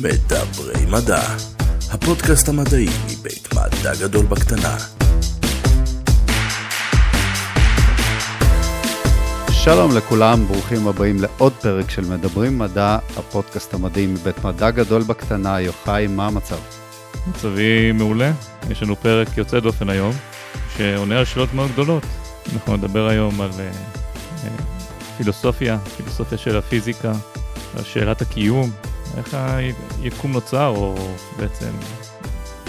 מדברי מדע, הפודקאסט המדעי מבית מדע גדול בקטנה. שלום לכולם, ברוכים הבאים לעוד פרק של מדברים מדע, הפודקאסט המדעי מבית מדע גדול בקטנה. יוחאי, מה המצב? מצבי מעולה, יש לנו פרק יוצא דופן היום, שעונה על שאלות מאוד גדולות. אנחנו נדבר היום על uh, uh, פילוסופיה, פילוסופיה של הפיזיקה, על שאלת הקיום, איך היקום נוצר, או בעצם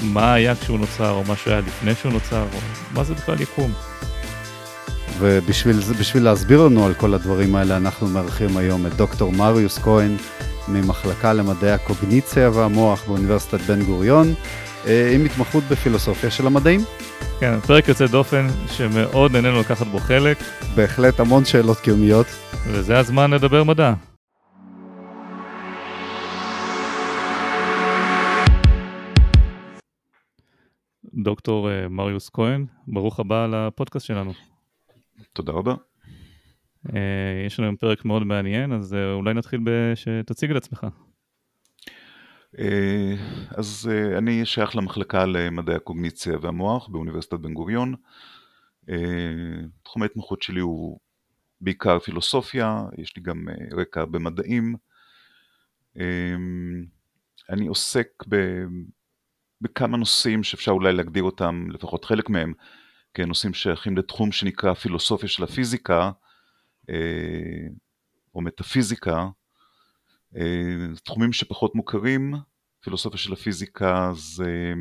מה היה כשהוא נוצר, או מה שהיה לפני שהוא נוצר, או מה זה בכלל יקום. ובשביל להסביר לנו על כל הדברים האלה, אנחנו מארחים היום את דוקטור מריוס כהן ממחלקה למדעי הקוגניציה והמוח באוניברסיטת בן גוריון, אה, עם התמחות בפילוסופיה של המדעים. כן, פרק יוצא דופן שמאוד נהנינו לקחת בו חלק. בהחלט המון שאלות קיומיות. וזה הזמן לדבר מדע. דוקטור אה, מריוס כהן, ברוך הבא לפודקאסט שלנו. תודה רבה. אה, יש לנו פרק מאוד מעניין, אז אה, אולי נתחיל בשתציג את עצמך. אז אני שייך למחלקה למדעי הקוגניציה והמוח באוניברסיטת בן גוריון. תחום ההתמחות שלי הוא בעיקר פילוסופיה, יש לי גם רקע במדעים. אני עוסק בכמה נושאים שאפשר אולי להגדיר אותם, לפחות חלק מהם, כנושאים שייכים לתחום שנקרא פילוסופיה של הפיזיקה, אה, או מטאפיזיקה, אה, תחומים שפחות מוכרים, פילוסופיה של הפיזיקה זה,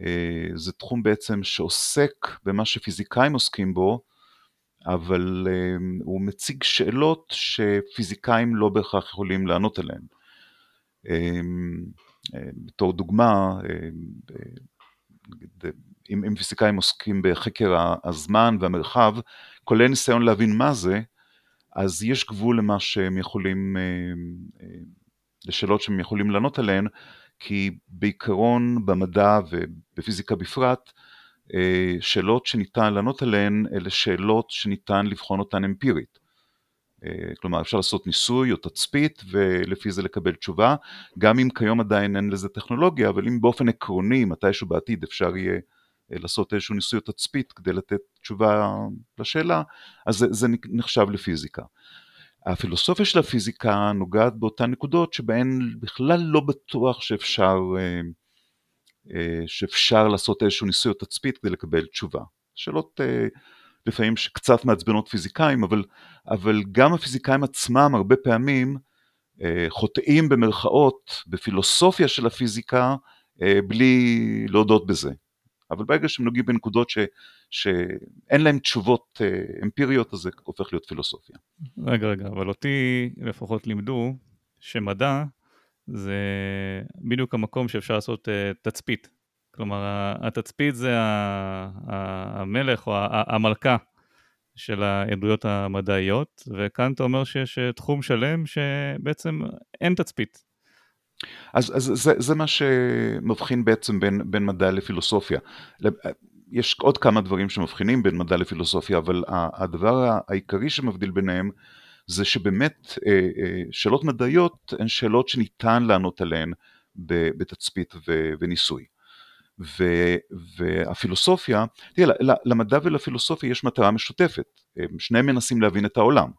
אה, זה תחום בעצם שעוסק במה שפיזיקאים עוסקים בו, אבל הוא מציג שאלות שפיזיקאים לא בהכרח יכולים לענות עליהן. בתור דוגמה, אם, אם פיזיקאים עוסקים בחקר הזמן והמרחב, כולל ניסיון להבין מה זה, אז יש גבול למה שהם יכולים, לשאלות שהם יכולים לענות עליהן, כי בעיקרון במדע ובפיזיקה בפרט, שאלות שניתן לענות עליהן אלה שאלות שניתן לבחון אותן אמפירית. אה, כלומר אפשר לעשות ניסוי או תצפית ולפי זה לקבל תשובה, גם אם כיום עדיין אין לזה טכנולוגיה, אבל אם באופן עקרוני מתישהו בעתיד אפשר יהיה אה, לעשות איזשהו ניסוי או תצפית כדי לתת תשובה לשאלה, אז זה, זה נחשב לפיזיקה. הפילוסופיה של הפיזיקה נוגעת באותן נקודות שבהן בכלל לא בטוח שאפשר, אה, שאפשר לעשות איזשהו ניסוי או תצפית כדי לקבל תשובה. שאלות לפעמים שקצת מעצבנות פיזיקאים, אבל, אבל גם הפיזיקאים עצמם הרבה פעמים אה, חוטאים במרכאות בפילוסופיה של הפיזיקה אה, בלי להודות בזה. אבל ברגע שהם נוגעים בנקודות ש, שאין להם תשובות אה, אמפיריות, אז זה הופך להיות פילוסופיה. רגע, רגע, אבל אותי לפחות לימדו שמדע זה בדיוק המקום שאפשר לעשות uh, תצפית. כלומר, התצפית זה המלך או המלכה של העדויות המדעיות, וכאן אתה אומר שיש אה, תחום שלם שבעצם אין תצפית. אז, אז זה, זה מה שמבחין בעצם בין, בין מדע לפילוסופיה. יש עוד כמה דברים שמבחינים בין מדע לפילוסופיה, אבל הדבר העיקרי שמבדיל ביניהם זה שבאמת אה, אה, שאלות מדעיות הן שאלות שניתן לענות עליהן בתצפית וניסוי. ו, והפילוסופיה, תראה, למדע ולפילוסופיה יש מטרה משותפת, הם שניהם מנסים להבין את העולם,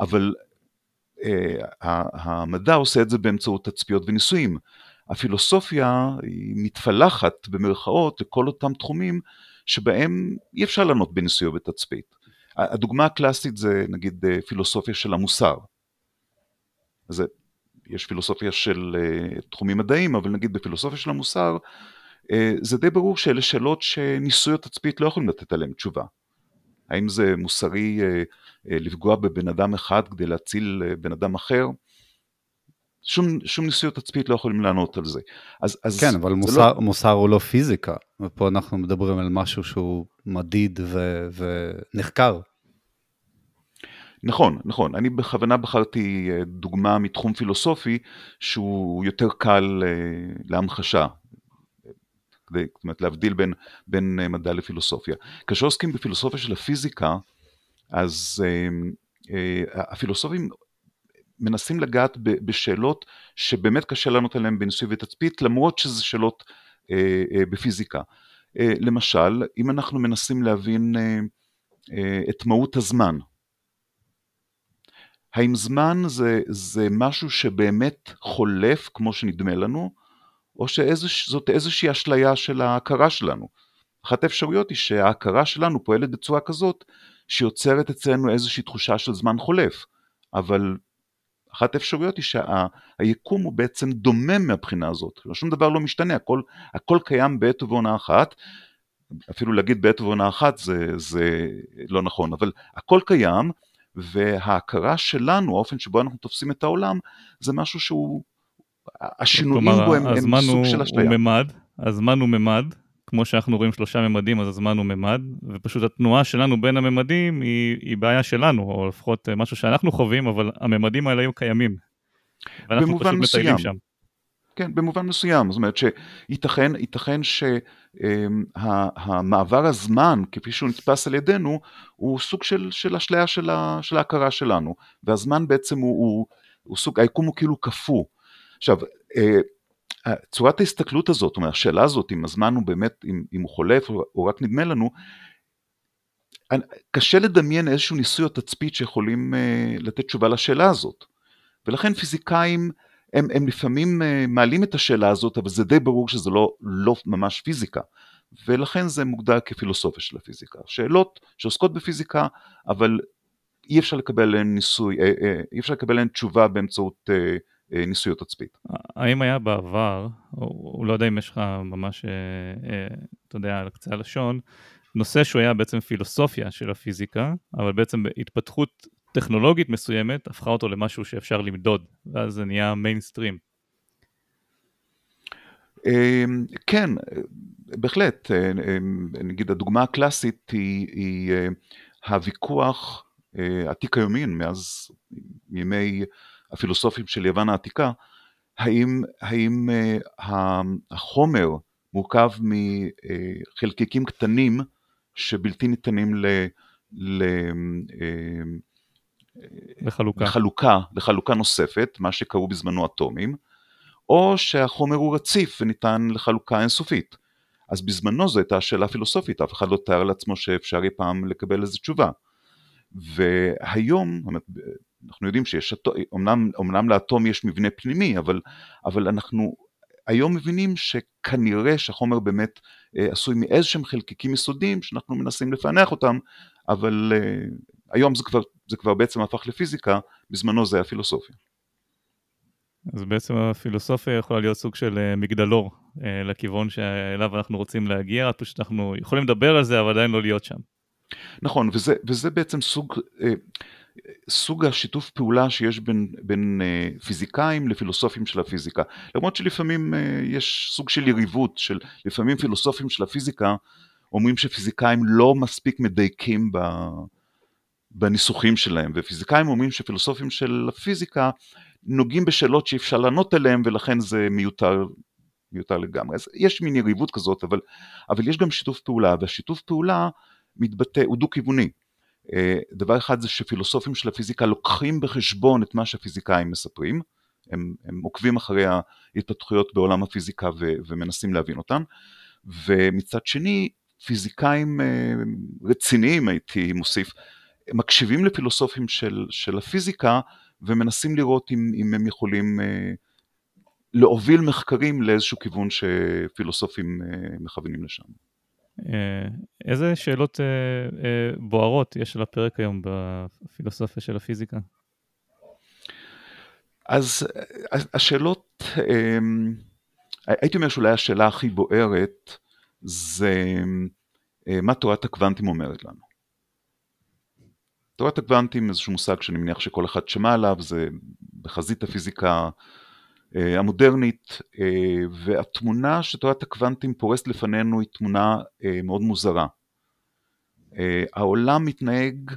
אבל אה, המדע עושה את זה באמצעות תצפיות וניסויים. הפילוסופיה היא מתפלחת במרכאות לכל אותם תחומים שבהם אי אפשר לענות בניסוי או בתצפית. הדוגמה הקלאסית זה נגיד אה, פילוסופיה של המוסר. זה, יש פילוסופיה של תחומים מדעיים, אבל נגיד בפילוסופיה של המוסר אה, זה די ברור שאלה שאלות שניסוי התצפית לא יכולים לתת עליהן תשובה. האם זה מוסרי אה, אה, לפגוע בבן אדם אחד כדי להציל בן אדם אחר? שום, שום ניסוי התצפית לא יכולים לענות על זה. אז, אז כן, אבל מוסר, לא... מוסר הוא לא פיזיקה, ופה אנחנו מדברים על משהו שהוא מדיד ו, ונחקר. נכון, נכון. אני בכוונה בחרתי דוגמה מתחום פילוסופי שהוא יותר קל להמחשה. זאת אומרת להבדיל בין, בין אה, מדע לפילוסופיה. כאשר עוסקים בפילוסופיה של הפיזיקה, אז אה, אה, הפילוסופים מנסים לגעת בשאלות שבאמת קשה לענות עליהן בניסוי ותצפית, למרות שזה שאלות אה, אה, בפיזיקה. אה, למשל, אם אנחנו מנסים להבין אה, אה, את מהות הזמן, האם זמן זה, זה משהו שבאמת חולף כמו שנדמה לנו, או שזאת איזושהי אשליה של ההכרה שלנו. אחת האפשרויות היא שההכרה שלנו פועלת בצורה כזאת שיוצרת אצלנו איזושהי תחושה של זמן חולף, אבל אחת האפשרויות היא שהיקום שה, הוא בעצם דומם מהבחינה הזאת, שום דבר לא משתנה, הכל, הכל קיים בעת ובעונה אחת, אפילו להגיד בעת ובעונה אחת זה, זה לא נכון, אבל הכל קיים, וההכרה שלנו, האופן שבו אנחנו תופסים את העולם, זה משהו שהוא, השינויים בו הם, הם סוג של אשליה. הוא ממד, הזמן הוא ממד, כמו שאנחנו רואים שלושה ממדים, אז הזמן הוא ממד, ופשוט התנועה שלנו בין הממדים היא, היא בעיה שלנו, או לפחות משהו שאנחנו חווים, אבל הממדים האלה היו קיימים. ואנחנו פשוט מטיילים שם. כן, במובן מסוים, זאת אומרת שייתכן ייתכן שהמעבר שה, הזמן, כפי שהוא נתפס על ידינו, הוא סוג של, של אשליה של, של ההכרה שלנו, והזמן בעצם הוא, הוא, הוא סוג, היקום הוא כאילו קפוא. עכשיו, אה, צורת ההסתכלות הזאת, זאת אומרת, השאלה הזאת, אם הזמן הוא באמת, אם, אם הוא חולף או, או רק נדמה לנו, קשה לדמיין איזשהו ניסוי או תצפית שיכולים uh, לתת תשובה לשאלה הזאת. ולכן פיזיקאים, הם, הם לפעמים uh, מעלים את השאלה הזאת, אבל זה די ברור שזה לא, לא ממש פיזיקה. ולכן זה מוגדר כפילוסופיה של הפיזיקה. שאלות שעוסקות בפיזיקה, אבל אי אפשר לקבל עליהן ניסוי, אה, אי אפשר לקבל עליהן תשובה באמצעות אה, ניסוי או תצפית. האם היה בעבר, או לא יודע אם יש לך ממש, אה, אה, אתה יודע, על קצה הלשון, נושא שהוא היה בעצם פילוסופיה של הפיזיקה, אבל בעצם בהתפתחות טכנולוגית מסוימת, הפכה אותו למשהו שאפשר למדוד, ואז זה נהיה מיינסטרים. כן, בהחלט. נגיד הדוגמה הקלאסית היא, היא הוויכוח עתיק היומין, מאז ימי הפילוסופים של יוון העתיקה, האם, האם uh, החומר מורכב מחלקיקים קטנים שבלתי ניתנים ל... ל uh, לחלוקה. לחלוקה, לחלוקה נוספת, מה שקראו בזמנו אטומים, או שהחומר הוא רציף וניתן לחלוקה אינסופית. אז בזמנו זו הייתה שאלה פילוסופית, אף אחד לא תאר לעצמו שאפשר אי פעם לקבל איזו תשובה. והיום, אנחנו יודעים שיש, אמנם, אמנם לאטום יש מבנה פנימי, אבל, אבל אנחנו היום מבינים שכנראה שהחומר באמת אה, עשוי מאיזשהם חלקיקים יסודיים שאנחנו מנסים לפענח אותם, אבל אה, היום זה כבר, זה כבר בעצם הפך לפיזיקה, בזמנו זה היה פילוסופיה. אז בעצם הפילוסופיה יכולה להיות סוג של אה, מגדלור לכיוון שאליו אנחנו רוצים להגיע, פשוט אנחנו יכולים לדבר על זה, אבל עדיין לא להיות שם. נכון, וזה, וזה בעצם סוג, סוג השיתוף פעולה שיש בין, בין אה, פיזיקאים לפילוסופים של הפיזיקה. למרות שלפעמים אה, יש סוג של יריבות, של לפעמים פילוסופים של הפיזיקה אומרים שפיזיקאים לא מספיק מדייקים ב, בניסוחים שלהם, ופיזיקאים אומרים שפילוסופים של הפיזיקה נוגעים בשאלות שאי אפשר לענות עליהן ולכן זה מיותר, מיותר לגמרי. אז יש מין יריבות כזאת, אבל, אבל יש גם שיתוף פעולה, והשיתוף פעולה מתבטא, הוא דו-כיווני. אה, דבר אחד זה שפילוסופים של הפיזיקה לוקחים בחשבון את מה שהפיזיקאים מספרים, הם, הם עוקבים אחרי ההתפתחויות בעולם הפיזיקה ו, ומנסים להבין אותן, ומצד שני פיזיקאים אה, רציניים הייתי מוסיף, מקשיבים לפילוסופים של, של הפיזיקה ומנסים לראות אם, אם הם יכולים אה, להוביל מחקרים לאיזשהו כיוון שפילוסופים מכוונים לשם. אה, איזה שאלות אה, אה, בוערות יש על הפרק היום בפילוסופיה של הפיזיקה? אז השאלות, הייתי אומר שאולי השאלה הכי בוערת זה מה תורת הקוונטים אומרת לנו. תורת הקוונטים איזשהו מושג שאני מניח שכל אחד שמע עליו, זה בחזית הפיזיקה המודרנית, אה, והתמונה שתורת הקוונטים פורסת לפנינו היא תמונה אה, מאוד מוזרה. העולם מתנהג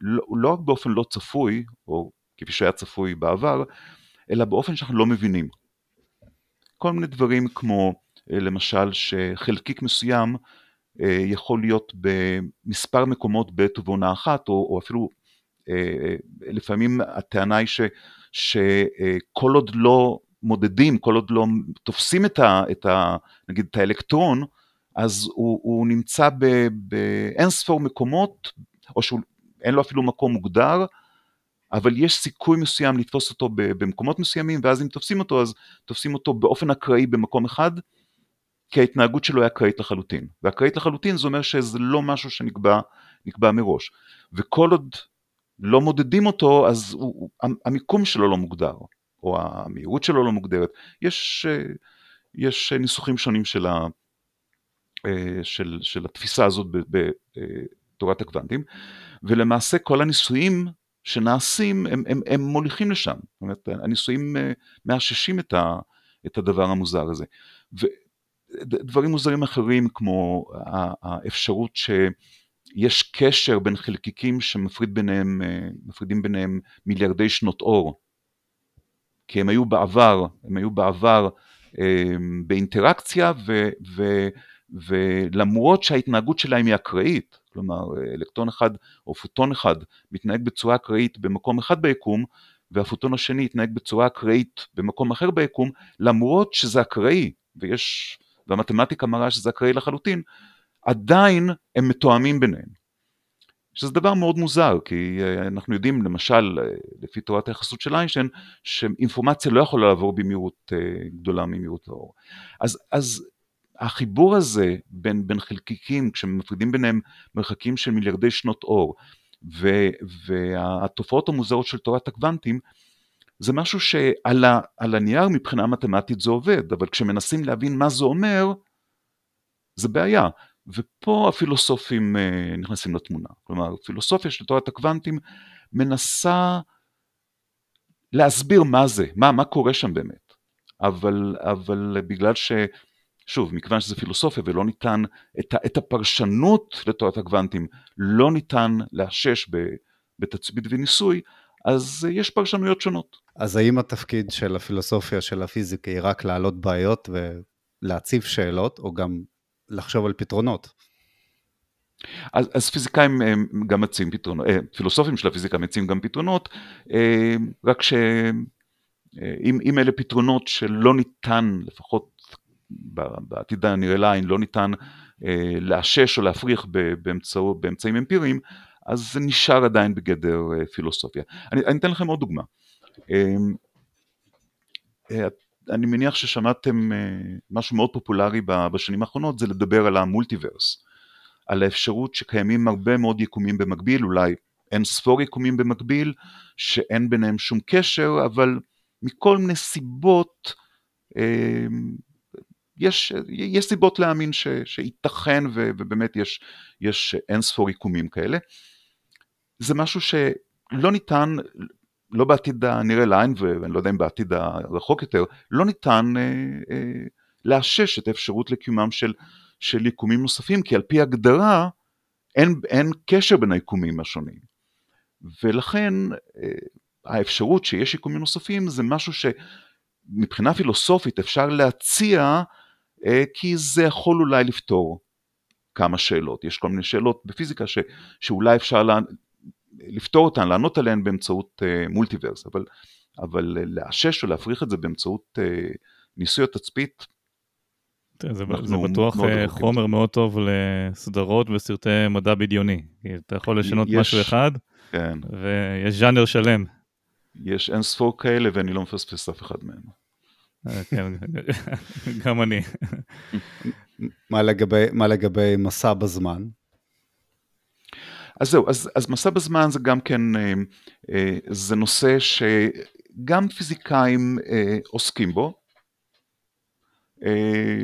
לא, לא רק באופן לא צפוי, או כפי שהיה צפוי בעבר, אלא באופן שאנחנו לא מבינים. כל מיני דברים כמו למשל שחלקיק מסוים יכול להיות במספר מקומות בעת ובעונה אחת, או, או אפילו לפעמים הטענה היא ש, שכל עוד לא מודדים, כל עוד לא תופסים את ה, את ה, נגיד את האלקטרון, אז הוא, הוא נמצא באין ספור מקומות, או שאין לו אפילו מקום מוגדר, אבל יש סיכוי מסוים לתפוס אותו במקומות מסוימים, ואז אם תופסים אותו, אז תופסים אותו באופן אקראי במקום אחד, כי ההתנהגות שלו היא אקראית לחלוטין. ואקראית לחלוטין זה אומר שזה לא משהו שנקבע מראש. וכל עוד לא מודדים אותו, אז הוא, המיקום שלו לא מוגדר, או המהירות שלו לא מוגדרת. יש, יש ניסוחים שונים של, ה, של, של התפיסה הזאת בתורת הקוונטים, ולמעשה כל הניסויים שנעשים הם, הם, הם מוליכים לשם, זאת אומרת הניסויים מאששים את, את הדבר המוזר הזה. ודברים מוזרים אחרים כמו האפשרות שיש קשר בין חלקיקים שמפרידים ביניהם, ביניהם מיליארדי שנות אור, כי הם היו בעבר, הם היו בעבר באינטראקציה ו, ו, ולמרות שההתנהגות שלהם היא אקראית, כלומר אלקטרון אחד או פוטון אחד מתנהג בצורה אקראית במקום אחד ביקום והפוטון השני יתנהג בצורה אקראית במקום אחר ביקום למרות שזה אקראי ויש, והמתמטיקה מראה שזה אקראי לחלוטין, עדיין הם מתואמים ביניהם. שזה דבר מאוד מוזר, כי אנחנו יודעים למשל, לפי תורת היחסות של איינשטיין, שאינפורמציה לא יכולה לעבור במהירות גדולה ממהירות האור. אז, אז החיבור הזה בין, בין חלקיקים, כשמפרידים ביניהם מרחקים של מיליארדי שנות אור, ו, והתופעות המוזרות של תורת הקוונטים, זה משהו שעל ה, הנייר מבחינה מתמטית זה עובד, אבל כשמנסים להבין מה זה אומר, זה בעיה. ופה הפילוסופים אה, נכנסים לתמונה. כלומר, פילוסופיה של תורת הקוונטים מנסה להסביר מה זה, מה, מה קורה שם באמת. אבל, אבל בגלל ש... שוב, מכיוון שזה פילוסופיה ולא ניתן, את, את הפרשנות לתורת הקוונטים לא ניתן לאשש בתצפית וניסוי, אז יש פרשנויות שונות. אז האם התפקיד של הפילוסופיה של הפיזיקה היא רק להעלות בעיות ולהציב שאלות, או גם לחשוב על פתרונות? אז, אז פיזיקאים גם מציעים פתרונות, אה, פילוסופים של הפיזיקה מציעים גם פתרונות, אה, רק שאם אלה פתרונות שלא ניתן, לפחות בעתיד הנראה לעין לא ניתן אה, לאשש או להפריך באמצע, באמצעים אמפיריים, אז זה נשאר עדיין בגדר אה, פילוסופיה. אני, אני אתן לכם עוד דוגמה. אני מניח ששמעתם אה, משהו מאוד פופולרי בשנים האחרונות, זה לדבר על המולטיברס, על האפשרות שקיימים הרבה מאוד יקומים במקביל, אולי אין ספור יקומים במקביל, שאין ביניהם שום קשר, אבל מכל מיני סיבות אה, יש, יש סיבות להאמין ש, שייתכן ו, ובאמת יש, יש אין ספור יקומים כאלה. זה משהו שלא ניתן, לא בעתיד הנראה לעין ואני לא יודע אם בעתיד הרחוק יותר, לא ניתן אה, אה, לאשש את האפשרות לקיומם של, של יקומים נוספים, כי על פי הגדרה אין, אין קשר בין היקומים השונים. ולכן אה, האפשרות שיש יקומים נוספים זה משהו שמבחינה פילוסופית אפשר להציע אה, כי זה יכול אולי לפתור כמה שאלות. יש כל מיני שאלות בפיזיקה ש, שאולי אפשר לה, לפתור אותן, לענות עליהן באמצעות uh, מולטיברס, אבל, אבל לאשש או להפריך את זה באמצעות uh, ניסוי התצפית, זה, זה בטוח מאוד חומר מאוד מאוד טוב לסדרות וסרטי מדע בדיוני. אתה יכול לשנות יש, משהו אחד, כן. ויש ז'אנר שלם. יש אין ספור כאלה ואני לא מפספס אף אחד מהם. כן, גם אני. מה לגבי, מה לגבי מסע בזמן? אז זהו, אז, אז מסע בזמן זה גם כן, אה, אה, זה נושא שגם פיזיקאים אה, עוסקים בו,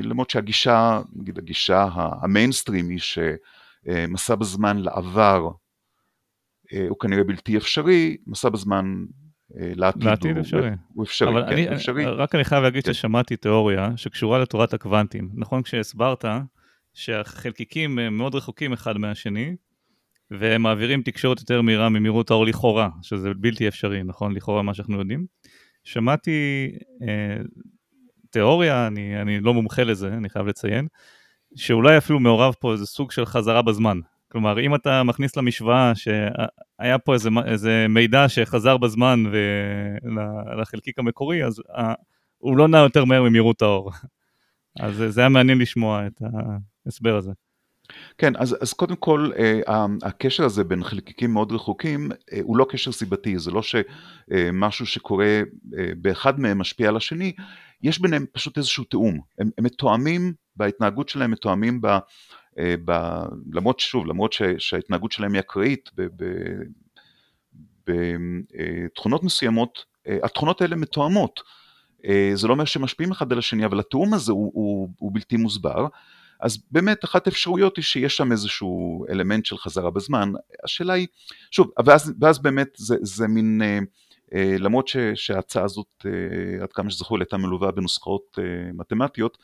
למרות שהגישה, נגיד הגישה המיינסטרים היא שמסע בזמן לעבר הוא כנראה בלתי אפשרי, מסע בזמן אה, לעתיד, לעתיד הוא, אפשרי. הוא אפשרי, אבל כן, אני, אפשרי. רק אני חייב להגיד כן. ששמעתי תיאוריה שקשורה לתורת הקוונטים. נכון כשהסברת שהחלקיקים מאוד רחוקים אחד מהשני, והם מעבירים תקשורת יותר מהירה ממהירות האור לכאורה, שזה בלתי אפשרי, נכון? לכאורה מה שאנחנו יודעים. שמעתי אה, תיאוריה, אני, אני לא מומחה לזה, אני חייב לציין, שאולי אפילו מעורב פה איזה סוג של חזרה בזמן. כלומר, אם אתה מכניס למשוואה שהיה פה איזה, איזה מידע שחזר בזמן לחלקיק המקורי, אז הוא לא נע יותר מהר ממהירות האור. אז זה היה מעניין לשמוע את ההסבר הזה. כן, אז, אז קודם כל, אה, הקשר הזה בין חלקיקים מאוד רחוקים אה, הוא לא קשר סיבתי, זה לא שמשהו שקורה אה, באחד מהם משפיע על השני, יש ביניהם פשוט איזשהו תיאום. הם, הם מתואמים בהתנהגות שלהם, מתואמים ב... ב למרות שוב, למרות ש, שההתנהגות שלהם היא אקראית, בתכונות מסוימות, התכונות האלה מתואמות. זה לא אומר שהם משפיעים אחד על השני, אבל התיאום הזה הוא, הוא, הוא בלתי מוסבר. אז באמת אחת האפשרויות היא שיש שם איזשהו אלמנט של חזרה בזמן. השאלה היא, שוב, ואז, ואז באמת זה, זה מין, אה, אה, למרות ש, שההצעה הזאת, אה, עד כמה שזכור לי, הייתה מלווה בנוסחאות אה, מתמטיות,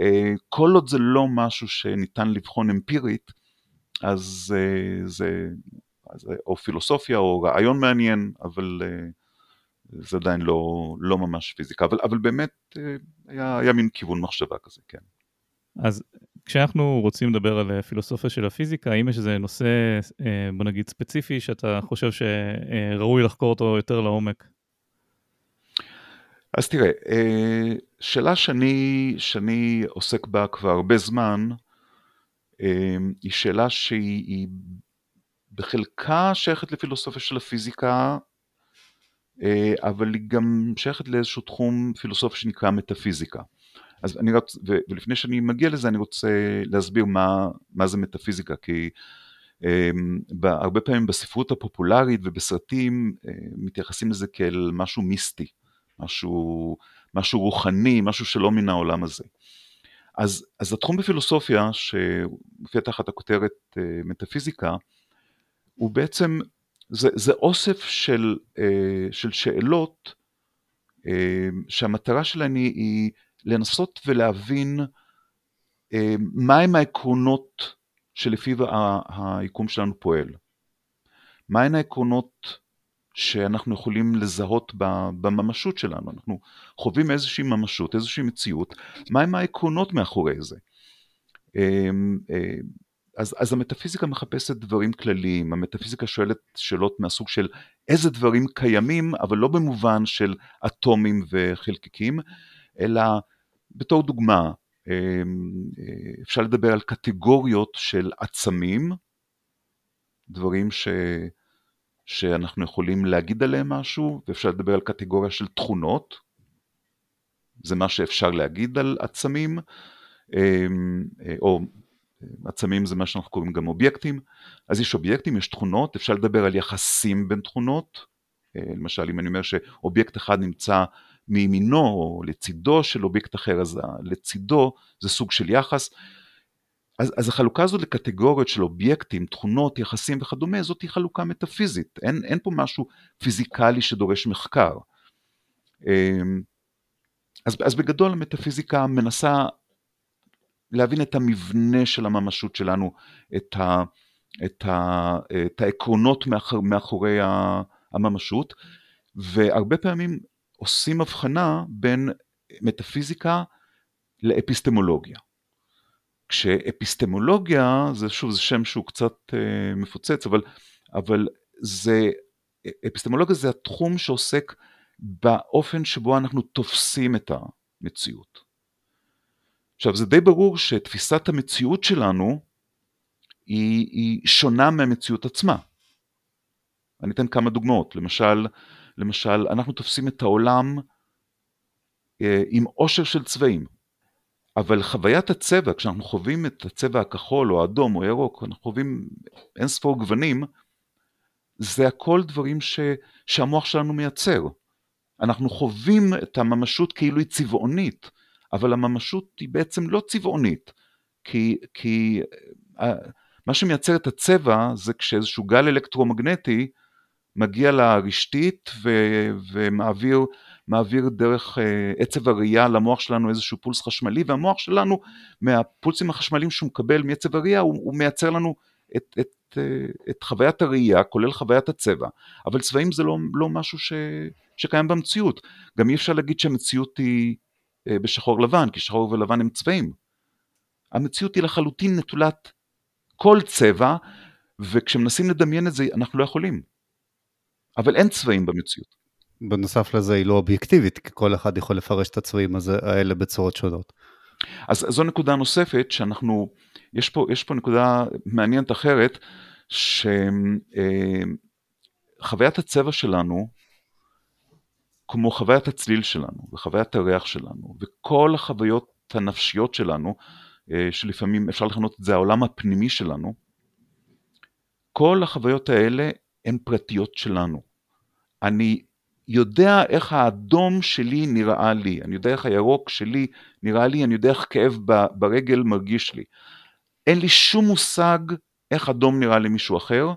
אה, כל עוד זה לא משהו שניתן לבחון אמפירית, אז אה, זה, אז, או פילוסופיה או רעיון מעניין, אבל אה, זה עדיין לא, לא ממש פיזיקה, אבל, אבל באמת אה, היה, היה מין כיוון מחשבה כזה, כן. אז כשאנחנו רוצים לדבר על אה, פילוסופיה של הפיזיקה, האם יש איזה נושא, אה, בוא נגיד ספציפי, שאתה חושב שראוי לחקור אותו יותר לעומק? אז תראה, אה, שאלה שאני, שאני עוסק בה כבר הרבה זמן, היא שאלה שהיא בחלקה שייכת לפילוסופיה של הפיזיקה, אבל היא גם שייכת לאיזשהו תחום פילוסופיה שנקרא מטאפיזיקה. אז אני רק, ולפני שאני מגיע לזה אני רוצה להסביר מה, מה זה מטאפיזיקה, כי um, הרבה פעמים בספרות הפופולרית ובסרטים uh, מתייחסים לזה כאל משהו מיסטי, משהו, משהו רוחני, משהו שלא מן העולם הזה. אז, אז התחום בפילוסופיה, שמופיע תחת הכותרת uh, מטאפיזיקה, הוא בעצם, זה, זה אוסף של, uh, של שאלות שהמטרה שלהן היא לנסות ולהבין אה, מהם העקרונות שלפיו היקום שלנו פועל. מהן העקרונות שאנחנו יכולים לזהות בממשות שלנו, אנחנו חווים איזושהי ממשות, איזושהי מציאות, מהם העקרונות מאחורי זה. אה, אה, אז, אז המטאפיזיקה מחפשת דברים כלליים, המטאפיזיקה שואלת שאלות מהסוג של איזה דברים קיימים, אבל לא במובן של אטומים וחלקיקים, אלא בתור דוגמה, אה, אפשר לדבר על קטגוריות של עצמים, דברים ש... שאנחנו יכולים להגיד עליהם משהו, ואפשר לדבר על קטגוריה של תכונות, זה מה שאפשר להגיד על עצמים, אמ, אה, או עצמים זה מה שאנחנו קוראים גם אובייקטים, אז יש אובייקטים, יש תכונות, אפשר לדבר על יחסים בין תכונות, אה, למשל אם אני אומר שאובייקט אחד נמצא מימינו או לצידו של אובייקט אחר, אז לצידו זה סוג של יחס. אז, אז החלוקה הזאת לקטגוריות של אובייקטים, תכונות, יחסים וכדומה, זאת היא חלוקה מטאפיזית, אין, אין פה משהו פיזיקלי שדורש מחקר. אמ, אז, אז בגדול המטאפיזיקה מנסה להבין את המבנה של הממשות שלנו, את, ה, את, ה, את העקרונות מאחור, מאחורי הממשות, והרבה פעמים עושים הבחנה בין מטאפיזיקה לאפיסטמולוגיה. כשאפיסטמולוגיה, זה שוב, זה שם שהוא קצת אה, מפוצץ, אבל, אבל זה, אפיסטמולוגיה זה התחום שעוסק באופן שבו אנחנו תופסים את המציאות. עכשיו זה די ברור שתפיסת המציאות שלנו היא, היא שונה מהמציאות עצמה. אני אתן כמה דוגמאות, למשל למשל, אנחנו תופסים את העולם אה, עם עושר של צבעים, אבל חוויית הצבע, כשאנחנו חווים את הצבע הכחול או האדום או הירוק, אנחנו חווים אין ספור גוונים, זה הכל דברים ש, שהמוח שלנו מייצר. אנחנו חווים את הממשות כאילו היא צבעונית, אבל הממשות היא בעצם לא צבעונית, כי, כי אה, מה שמייצר את הצבע זה כשאיזשהו גל אלקטרומגנטי מגיע לרשתית ו- ומעביר מעביר דרך uh, עצב הראייה למוח שלנו איזשהו פולס חשמלי והמוח שלנו מהפולסים החשמליים שהוא מקבל מעצב הראייה הוא, הוא מייצר לנו את, את, אה, את חוויית הראייה כולל חוויית הצבע. אבל צבעים זה לא, לא משהו ש, שקיים במציאות. גם אי אפשר להגיד שהמציאות היא uh, בשחור לבן כי שחור ולבן הם צבעים. המציאות היא לחלוטין נטולת כל צבע וכשמנסים לדמיין את זה, אנחנו לא יכולים. אבל אין צבעים במציאות. בנוסף לזה היא לא אובייקטיבית, כי כל אחד יכול לפרש את הצבעים האלה בצורות שונות. אז זו נקודה נוספת שאנחנו, יש פה, יש פה נקודה מעניינת אחרת, שחוויית הצבע שלנו, כמו חוויית הצליל שלנו, וחוויית הריח שלנו, וכל החוויות הנפשיות שלנו, אה, שלפעמים אפשר לכנות את זה העולם הפנימי שלנו, כל החוויות האלה הן פרטיות שלנו. אני יודע איך האדום שלי נראה לי, אני יודע איך הירוק שלי נראה לי, אני יודע איך כאב ברגל מרגיש לי. אין לי שום מושג איך אדום נראה למישהו אחר,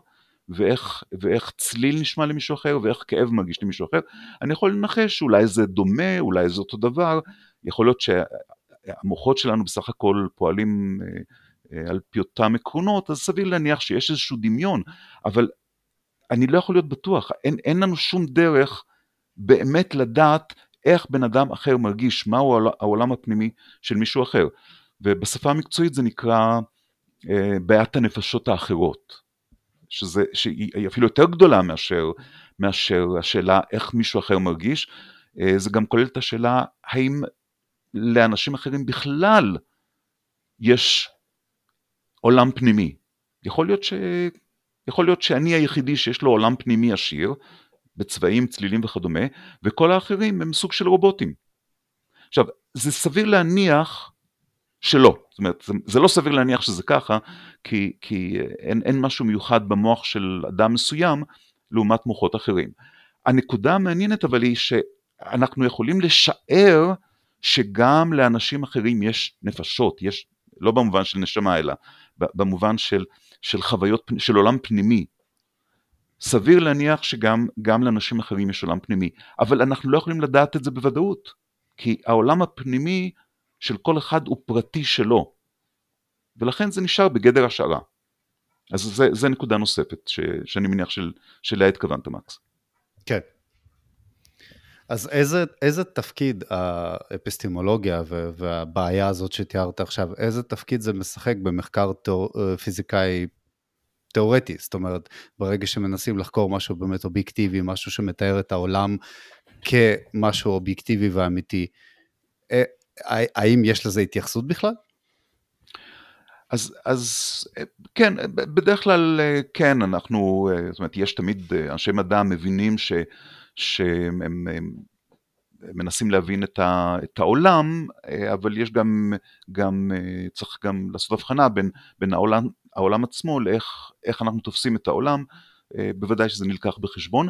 ואיך, ואיך צליל נשמע למישהו אחר, ואיך כאב מרגיש למישהו אחר. אני יכול לנחש שאולי זה דומה, אולי זה אותו דבר, יכול להיות שהמוחות שלנו בסך הכל פועלים אה, אה, על פי אותם עקרונות, אז סביר להניח שיש איזשהו דמיון, אבל אני לא יכול להיות בטוח, אין, אין לנו שום דרך באמת לדעת איך בן אדם אחר מרגיש, מהו העולם הפנימי של מישהו אחר. ובשפה המקצועית זה נקרא אה, בעיית הנפשות האחרות, שזה, שהיא אפילו יותר גדולה מאשר, מאשר השאלה איך מישהו אחר מרגיש, אה, זה גם כולל את השאלה האם לאנשים אחרים בכלל יש עולם פנימי. יכול להיות, ש... יכול להיות שאני היחידי שיש לו עולם פנימי עשיר, בצבעים, צלילים וכדומה, וכל האחרים הם סוג של רובוטים. עכשיו, זה סביר להניח שלא, זאת אומרת, זה, לא סביר להניח שזה ככה, כי, כי אין, אין משהו מיוחד במוח של אדם מסוים לעומת מוחות אחרים. הנקודה המעניינת אבל היא שאנחנו יכולים לשער שגם לאנשים אחרים יש נפשות, יש, לא במובן של נשמה אלא במובן של, של חוויות, של עולם פנימי, סביר להניח שגם לאנשים אחרים יש עולם פנימי, אבל אנחנו לא יכולים לדעת את זה בוודאות, כי העולם הפנימי של כל אחד הוא פרטי שלו, ולכן זה נשאר בגדר השערה. אז זה, זה נקודה נוספת ש, שאני מניח של, שאליה התכוונת, מקס. כן. אז איזה, איזה תפקיד האפיסטימולוגיה והבעיה הזאת שתיארת עכשיו, איזה תפקיד זה משחק במחקר תאור, פיזיקאי תיאורטי, זאת אומרת, ברגע שמנסים לחקור משהו באמת אובייקטיבי, משהו שמתאר את העולם כמשהו אובייקטיבי ואמיתי, אה, האם יש לזה התייחסות בכלל? אז, אז כן, בדרך כלל כן, אנחנו, זאת אומרת, יש תמיד אנשי מדע מבינים ש, שהם הם, הם מנסים להבין את, ה, את העולם, אבל יש גם, גם, צריך גם לעשות הבחנה בין, בין העולם, העולם עצמו לאיך אנחנו תופסים את העולם, אה, בוודאי שזה נלקח בחשבון,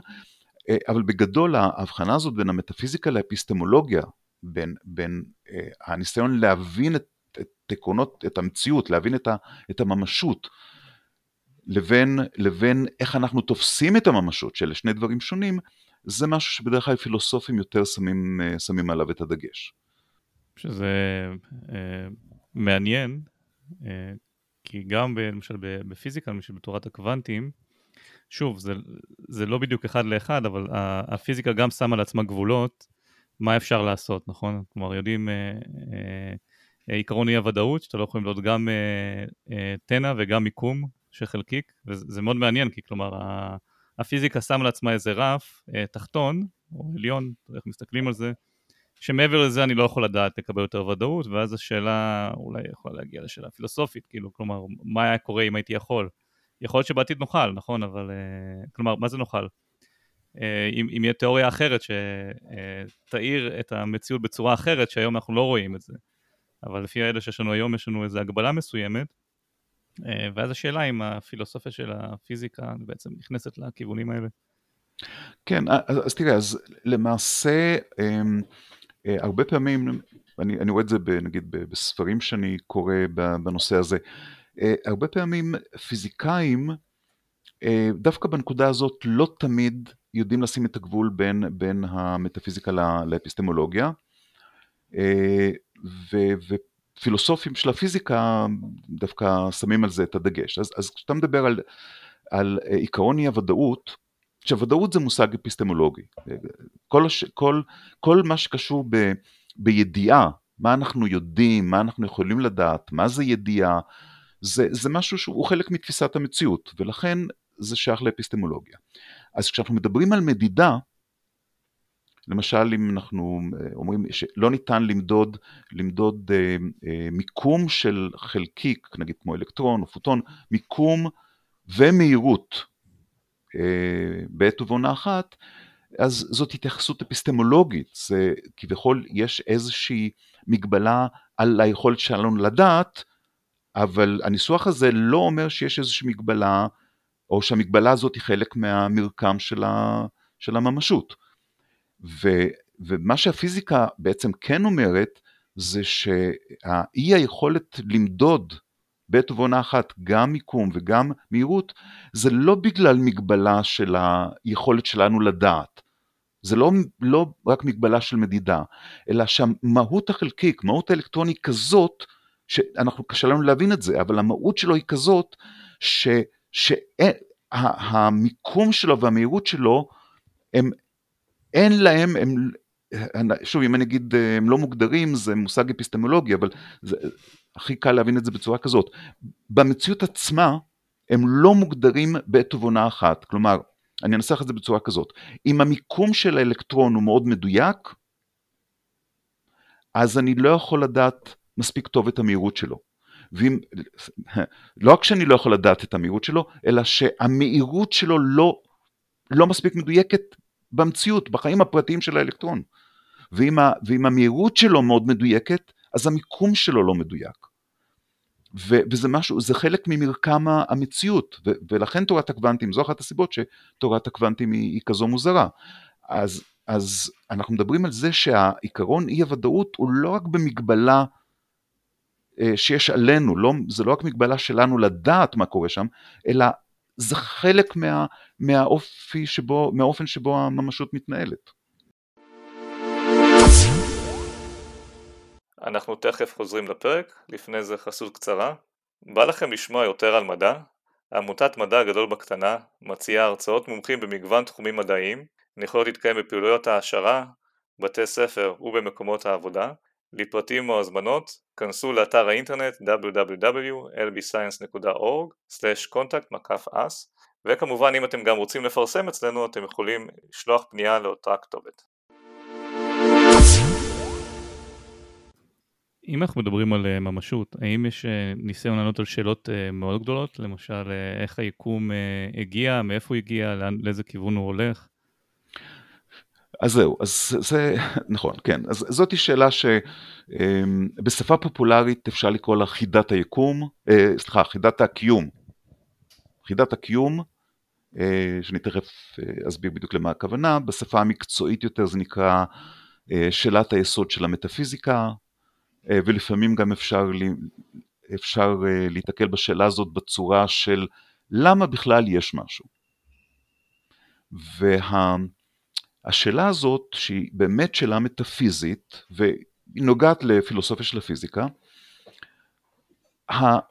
אה, אבל בגדול ההבחנה הזאת בין המטאפיזיקה לאפיסטמולוגיה, בין, בין אה, הניסיון להבין את, את עקרונות, את המציאות, להבין את, ה, את הממשות, לבין, לבין איך אנחנו תופסים את הממשות, שאלה שני דברים שונים, זה משהו שבדרך כלל פילוסופים יותר שמים, שמים עליו את הדגש. שזה אה, מעניין, אה, כי גם למשל בפיזיקה, למשל בתורת הקוונטים, שוב, זה, זה לא בדיוק אחד לאחד, אבל הפיזיקה גם שמה לעצמה גבולות, מה אפשר לעשות, נכון? כלומר, יודעים אה, אה, עיקרון אי הוודאות, שאתה לא יכול למדוד גם אה, אה, תנע וגם מיקום של חלקיק, וזה מאוד מעניין, כי כלומר, הפיזיקה שמה לעצמה איזה רף אה, תחתון, או עליון, איך מסתכלים על זה, שמעבר לזה אני לא יכול לדעת לקבל יותר ודאות, ואז השאלה אולי יכולה להגיע לשאלה פילוסופית, כאילו, כלומר, מה היה קורה אם הייתי יכול? יכול להיות שבעתיד נוכל, נכון, אבל, uh, כלומר, מה זה נוכל? Uh, אם, אם יהיה תיאוריה אחרת שתאיר uh, את המציאות בצורה אחרת, שהיום אנחנו לא רואים את זה. אבל לפי האלה שיש לנו היום, יש לנו איזו הגבלה מסוימת, ואז השאלה אם הפילוסופיה של הפיזיקה בעצם נכנסת לכיוונים האלה. כן, אז, אז תראה, אז למעשה, um, אה, הרבה פעמים, אני, אני רואה את זה ב, נגיד בספרים שאני קורא בנושא הזה, אה, הרבה פעמים פיזיקאים אה, דווקא בנקודה הזאת לא תמיד יודעים לשים את הגבול בין, בין המטאפיזיקה לאפיסטמולוגיה ו, ופילוסופים של הפיזיקה דווקא שמים על זה את הדגש. אז, אז כשאתה מדבר על, על עיקרון אי הוודאות, עכשיו זה מושג אפיסטמולוגי, כל, כל, כל מה שקשור ב, בידיעה, מה אנחנו יודעים, מה אנחנו יכולים לדעת, מה זה ידיעה, זה, זה משהו שהוא חלק מתפיסת המציאות, ולכן זה שייך לאפיסטמולוגיה. אז כשאנחנו מדברים על מדידה, למשל אם אנחנו אה, אומרים שלא ניתן למדוד, למדוד אה, אה, מיקום של חלקיק, נגיד כמו אלקטרון או פוטון, מיקום ומהירות אה, בעת ובעונה אחת, אז זאת התייחסות אפיסטמולוגית, זה כביכול יש איזושהי מגבלה על היכולת שלנו לדעת, אבל הניסוח הזה לא אומר שיש איזושהי מגבלה, או שהמגבלה הזאת היא חלק מהמרקם של, ה, של הממשות. ו, ומה שהפיזיקה בעצם כן אומרת, זה שהאי היכולת למדוד בעת ובעונה אחת גם מיקום וגם מהירות, זה לא בגלל מגבלה של היכולת שלנו לדעת. זה לא, לא רק מגבלה של מדידה, אלא שהמהות החלקיק, מהות האלקטרוני כזאת, שאנחנו קשה לנו להבין את זה, אבל המהות שלו היא כזאת, שהמיקום שלו והמהירות שלו, הם, אין להם, הם, שוב, אם אני אגיד הם לא מוגדרים, זה מושג אפיסטמולוגי, אבל זה הכי קל להבין את זה בצורה כזאת. במציאות עצמה, הם לא מוגדרים בעת אחת, כלומר, אני אנסח את זה בצורה כזאת, אם המיקום של האלקטרון הוא מאוד מדויק, אז אני לא יכול לדעת מספיק טוב את המהירות שלו. ואם, לא רק שאני לא יכול לדעת את המהירות שלו, אלא שהמהירות שלו לא, לא מספיק מדויקת במציאות, בחיים הפרטיים של האלקטרון. ואם, ה, ואם המהירות שלו מאוד מדויקת, אז המיקום שלו לא מדויק. ו, וזה משהו, זה חלק ממרקם המציאות, ו, ולכן תורת הקוונטים, זו אחת הסיבות שתורת הקוונטים היא, היא כזו מוזרה. אז, אז אנחנו מדברים על זה שהעיקרון אי הוודאות הוא לא רק במגבלה אה, שיש עלינו, לא, זה לא רק מגבלה שלנו לדעת מה קורה שם, אלא זה חלק מה, מהאופי שבו, מהאופן שבו הממשות מתנהלת. אנחנו תכף חוזרים לפרק, לפני זה חסות קצרה. בא לכם לשמוע יותר על מדע? עמותת מדע הגדול בקטנה מציעה הרצאות מומחים במגוון תחומים מדעיים, הן יכולות להתקיים בפעילויות העשרה, בתי ספר ובמקומות העבודה. לפרטים או הזמנות, כנסו לאתר האינטרנט www.lbscience.org/contact-us וכמובן אם אתם גם רוצים לפרסם אצלנו אתם יכולים לשלוח פנייה לאותה כתובת. אם אנחנו מדברים על אה, ממשות, האם יש אה, ניסיון לענות על שאלות אה, מאוד גדולות? למשל, איך היקום הגיע, מאיפה הוא הגיע, לאיזה כיוון הוא הולך? אז זהו, אז זה, נכון, כן, אז זאתי שאלה שבשפה פופולרית אפשר לקרוא לה חידת היקום, סליחה, חידת הקיום. חידת הקיום, שאני תכף אסביר בדיוק למה הכוונה, בשפה המקצועית יותר זה נקרא שאלת היסוד של המטאפיזיקה, אה, ולפעמים גם אפשר, אפשר אה, להתקל בשאלה הזאת בצורה של למה בכלל יש משהו. והשאלה הזאת, שהיא באמת שאלה מטאפיזית, והיא נוגעת לפילוסופיה של הפיזיקה,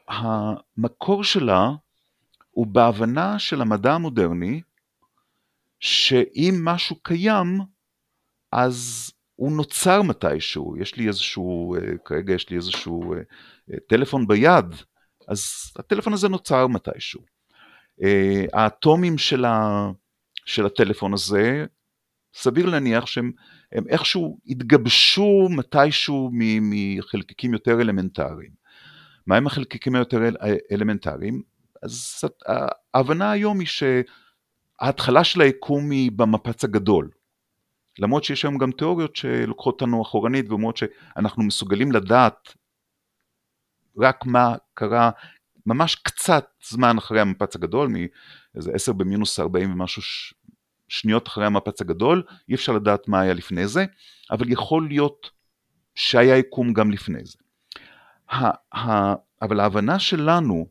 המקור שלה הוא בהבנה של המדע המודרני, שאם משהו קיים, אז הוא נוצר מתישהו, יש לי איזשהו, אה, כרגע יש לי איזשהו אה, אה, טלפון ביד, אז הטלפון הזה נוצר מתישהו. האטומים של, ה, של הטלפון הזה, סביר להניח שהם איכשהו התגבשו מתישהו מחלקיקים יותר אלמנטריים. מהם החלקיקים היותר אלמנטריים? אז ההבנה היום היא שההתחלה של היקום היא במפץ הגדול. למרות שיש היום גם תיאוריות שלוקחות אותנו אחורנית ואומרות שאנחנו מסוגלים לדעת רק מה קרה ממש קצת זמן אחרי המפץ הגדול, מאיזה 10 במינוס 40 ומשהו. שניות אחרי המפץ הגדול, אי אפשר לדעת מה היה לפני זה, אבל יכול להיות שהיה יקום גם לפני זה. אבל ההבנה שלנו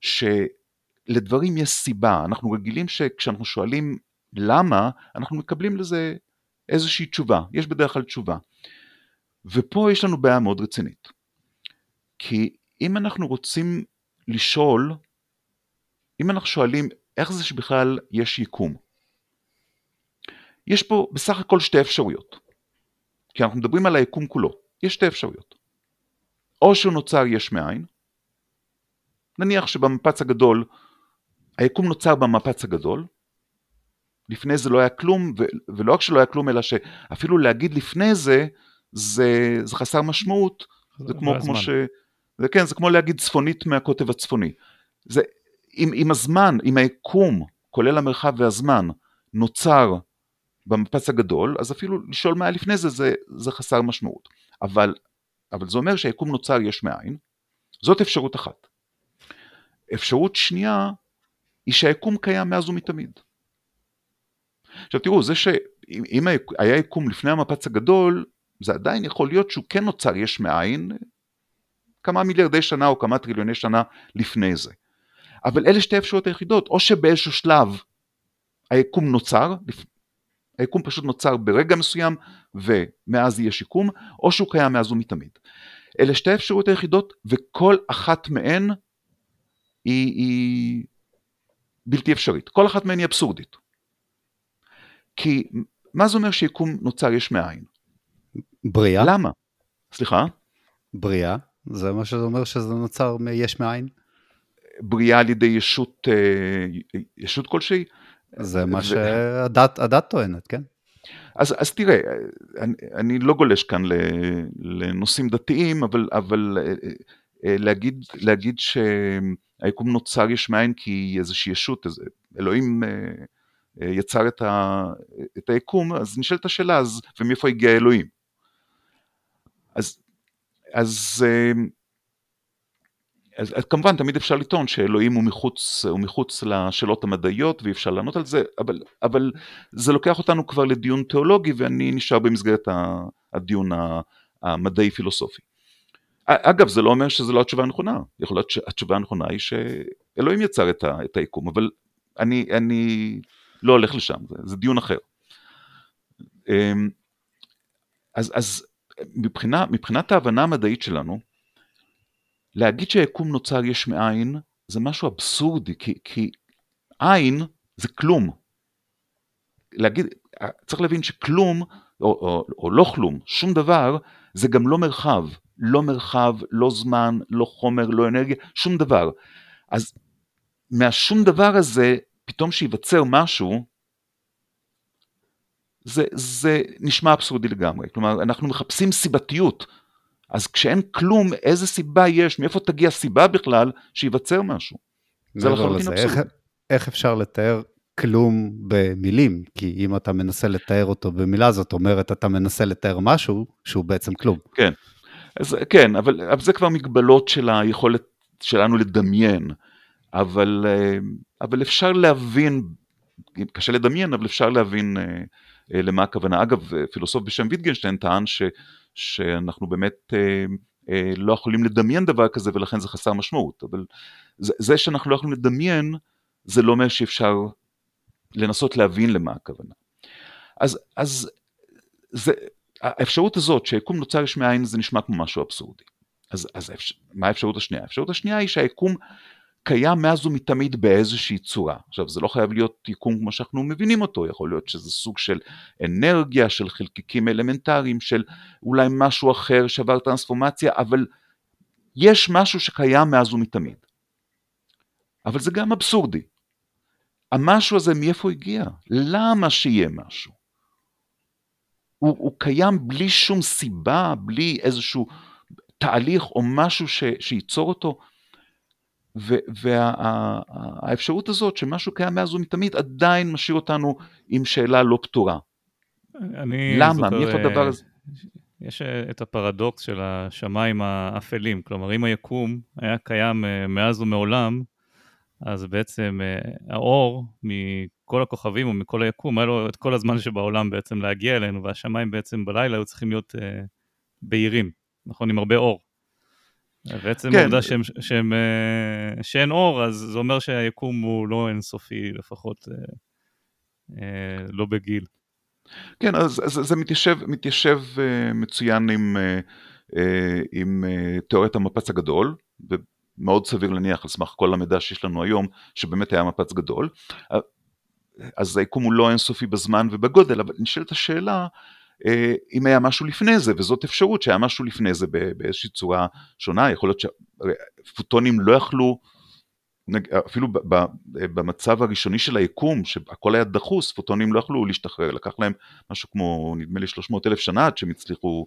שלדברים יש סיבה, אנחנו רגילים שכשאנחנו שואלים למה, אנחנו מקבלים לזה איזושהי תשובה, יש בדרך כלל תשובה. ופה יש לנו בעיה מאוד רצינית. כי אם אנחנו רוצים לשאול, אם אנחנו שואלים איך זה שבכלל יש יקום, יש פה בסך הכל שתי אפשרויות. כי אנחנו מדברים על היקום כולו, יש שתי אפשרויות. או שהוא נוצר יש מאין, נניח שבמפץ הגדול, היקום נוצר במפץ הגדול, לפני זה לא היה כלום, ו- ולא רק שלא היה כלום, אלא שאפילו להגיד לפני זה, זה, זה חסר משמעות, זה כמו, כמו ש... זה כן, זה כמו להגיד צפונית מהקוטב הצפוני. זה, אם, אם הזמן, אם היקום, כולל המרחב והזמן, נוצר במפץ הגדול, אז אפילו לשאול מה היה לפני זה, זה, זה חסר משמעות. אבל, אבל זה אומר שהיקום נוצר יש מאין, זאת אפשרות אחת. אפשרות שנייה היא שהיקום קיים מאז ומתמיד. עכשיו תראו, זה שאם היה יקום לפני המפץ הגדול, זה עדיין יכול להיות שהוא כן נוצר יש מאין כמה מיליארדי שנה או כמה טריליוני שנה לפני זה. אבל אלה שתי האפשרויות היחידות, או שבאיזשהו שלב היקום נוצר, היקום פשוט נוצר ברגע מסוים ומאז יש יקום, או שהוא קיים מאז ומתמיד. אלה שתי האפשרויות היחידות וכל אחת מהן היא, היא בלתי אפשרית, כל אחת מהן היא אבסורדית. כי מה זה אומר שיקום נוצר יש מאין? בריאה? למה? סליחה? בריאה? זה מה שזה אומר שזה נוצר מיש מאין? בריאה על ידי ישות, אה, ישות כלשהי? זה מה. שהדת טוענת, כן? אז, אז תראה, אני, אני לא גולש כאן לנושאים דתיים, אבל, אבל אה, אה, להגיד, להגיד שהיקום נוצר יש מאין כי איזושהי ישות, איזה, אלוהים יצר את, ה, את היקום, אז נשאלת השאלה, אז ומאיפה הגיע אלוהים? אז, אז, אז, אז כמובן תמיד אפשר לטעון שאלוהים הוא מחוץ, הוא מחוץ לשאלות המדעיות ואי אפשר לענות על זה, אבל, אבל זה לוקח אותנו כבר לדיון תיאולוגי ואני נשאר במסגרת הדיון המדעי פילוסופי. אגב, זה לא אומר שזו לא התשובה הנכונה, יכול להיות שהתשובה הנכונה היא שאלוהים יצר את, ה, את היקום, אבל אני, אני לא הולך לשם, זה, זה דיון אחר. אמ, אז, אז מבחינה, מבחינת ההבנה המדעית שלנו, להגיד שהיקום נוצר יש מאין זה משהו אבסורדי, כי, כי עין זה כלום. להגיד, צריך להבין שכלום, או, או, או לא כלום, שום דבר, זה גם לא מרחב. לא מרחב, לא זמן, לא חומר, לא אנרגיה, שום דבר. אז מהשום דבר הזה, פתאום שייווצר משהו, זה, זה נשמע אבסורדי לגמרי. כלומר, אנחנו מחפשים סיבתיות. אז כשאין כלום, איזה סיבה יש, מאיפה תגיע סיבה בכלל שייווצר משהו? זה לחלוטין אבסורדי. איך, איך אפשר לתאר כלום במילים? כי אם אתה מנסה לתאר אותו במילה, זאת אומרת, אתה מנסה לתאר משהו שהוא בעצם כלום. כן, אז, כן, אבל, אבל זה כבר מגבלות של היכולת שלנו לדמיין. אבל, אה, אבל אפשר להבין, קשה לדמיין, אבל אפשר להבין אה, אה, למה הכוונה. אגב, פילוסוף בשם ויטגנשטיין טען ש, שאנחנו באמת לא יכולים לדמיין דבר כזה ולכן זה חסר משמעות, אבל זה, זה שאנחנו לא יכולים לדמיין, זה לא אומר שאפשר לנסות להבין למה הכוונה. אז, אז זה, האפשרות הזאת שהיקום נוצר יש מאין זה נשמע כמו משהו אבסורדי. אז, אז מה האפשרות השנייה? האפשרות השנייה היא שהיקום קיים מאז ומתמיד באיזושהי צורה. עכשיו זה לא חייב להיות יקום כמו שאנחנו מבינים אותו, יכול להיות שזה סוג של אנרגיה, של חלקיקים אלמנטריים, של אולי משהו אחר שעבר טרנספורמציה, אבל יש משהו שקיים מאז ומתמיד. אבל זה גם אבסורדי. המשהו הזה מאיפה הגיע? למה שיהיה משהו? הוא, הוא קיים בלי שום סיבה, בלי איזשהו תהליך או משהו ש, שייצור אותו. והאפשרות וה, הזאת שמשהו קיים מאז ומתמיד עדיין משאיר אותנו עם שאלה לא פתורה. למה? מאיפה הדבר הזה? יש את הפרדוקס של השמיים האפלים, כלומר אם היקום היה קיים אה, מאז ומעולם, אז בעצם אה, האור מכל הכוכבים או מכל היקום, היה לו את כל הזמן שבעולם בעצם להגיע אלינו, והשמיים בעצם בלילה היו צריכים להיות אה, בהירים, נכון? עם הרבה אור. בעצם כן. העובדה שהם, שהם, אה, שאין אור, אז זה אומר שהיקום הוא לא אינסופי, לפחות לא בגיל. כן, אז, אז זה מתיישב, מתיישב מצוין עם, עם תיאוריית המפץ הגדול, מאוד סביר להניח על סמך כל המידע שיש לנו היום, שבאמת היה מפץ גדול. אז היקום הוא לא אינסופי בזמן ובגודל, אבל נשאלת השאלה, אה, אם היה משהו לפני זה, וזאת אפשרות שהיה משהו לפני זה באיזושהי צורה שונה, יכול להיות שפוטונים לא יכלו אפילו במצב הראשוני של היקום, שהכל היה דחוס, פוטונים לא יכלו להשתחרר, לקח להם משהו כמו, נדמה לי 300 אלף שנה עד שהם הצליחו,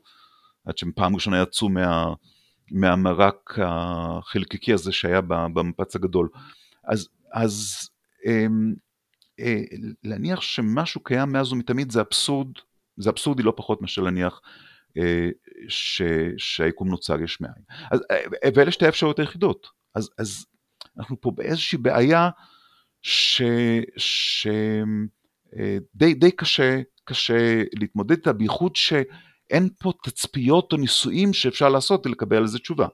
עד שהם פעם ראשונה יצאו מה, מהמרק החלקיקי הזה שהיה במפץ הגדול. אז, אז אמ, אה, להניח שמשהו קיים מאז ומתמיד זה אבסורד, זה אבסורדי לא פחות מאשר להניח אה, ש, שהיקום נוצר יש מאין. אז, אה, ואלה שתי האפשרויות היחידות. אז, אז אנחנו פה באיזושהי בעיה שדי די קשה, קשה להתמודד איתה, בייחוד שאין פה תצפיות או ניסויים שאפשר לעשות ולקבל על זה תשובה.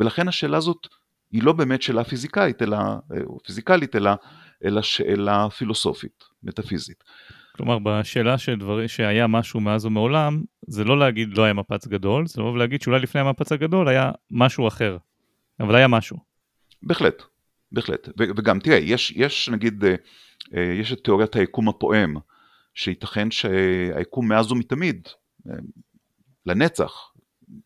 ולכן השאלה הזאת היא לא באמת שאלה פיזיקאית, אלא, או פיזיקלית, אלא, אלא שאלה פילוסופית, מטאפיזית. כלומר, בשאלה של דברים שהיה משהו מאז ומעולם, זה לא להגיד לא היה מפץ גדול, זה לבוא ולהגיד שאולי לפני המפץ הגדול היה משהו אחר, אבל היה משהו. בהחלט, בהחלט. וגם תראה, יש, יש נגיד, אה, אה, יש את תיאוריית היקום הפועם, שייתכן שהיקום מאז ומתמיד, אה, לנצח,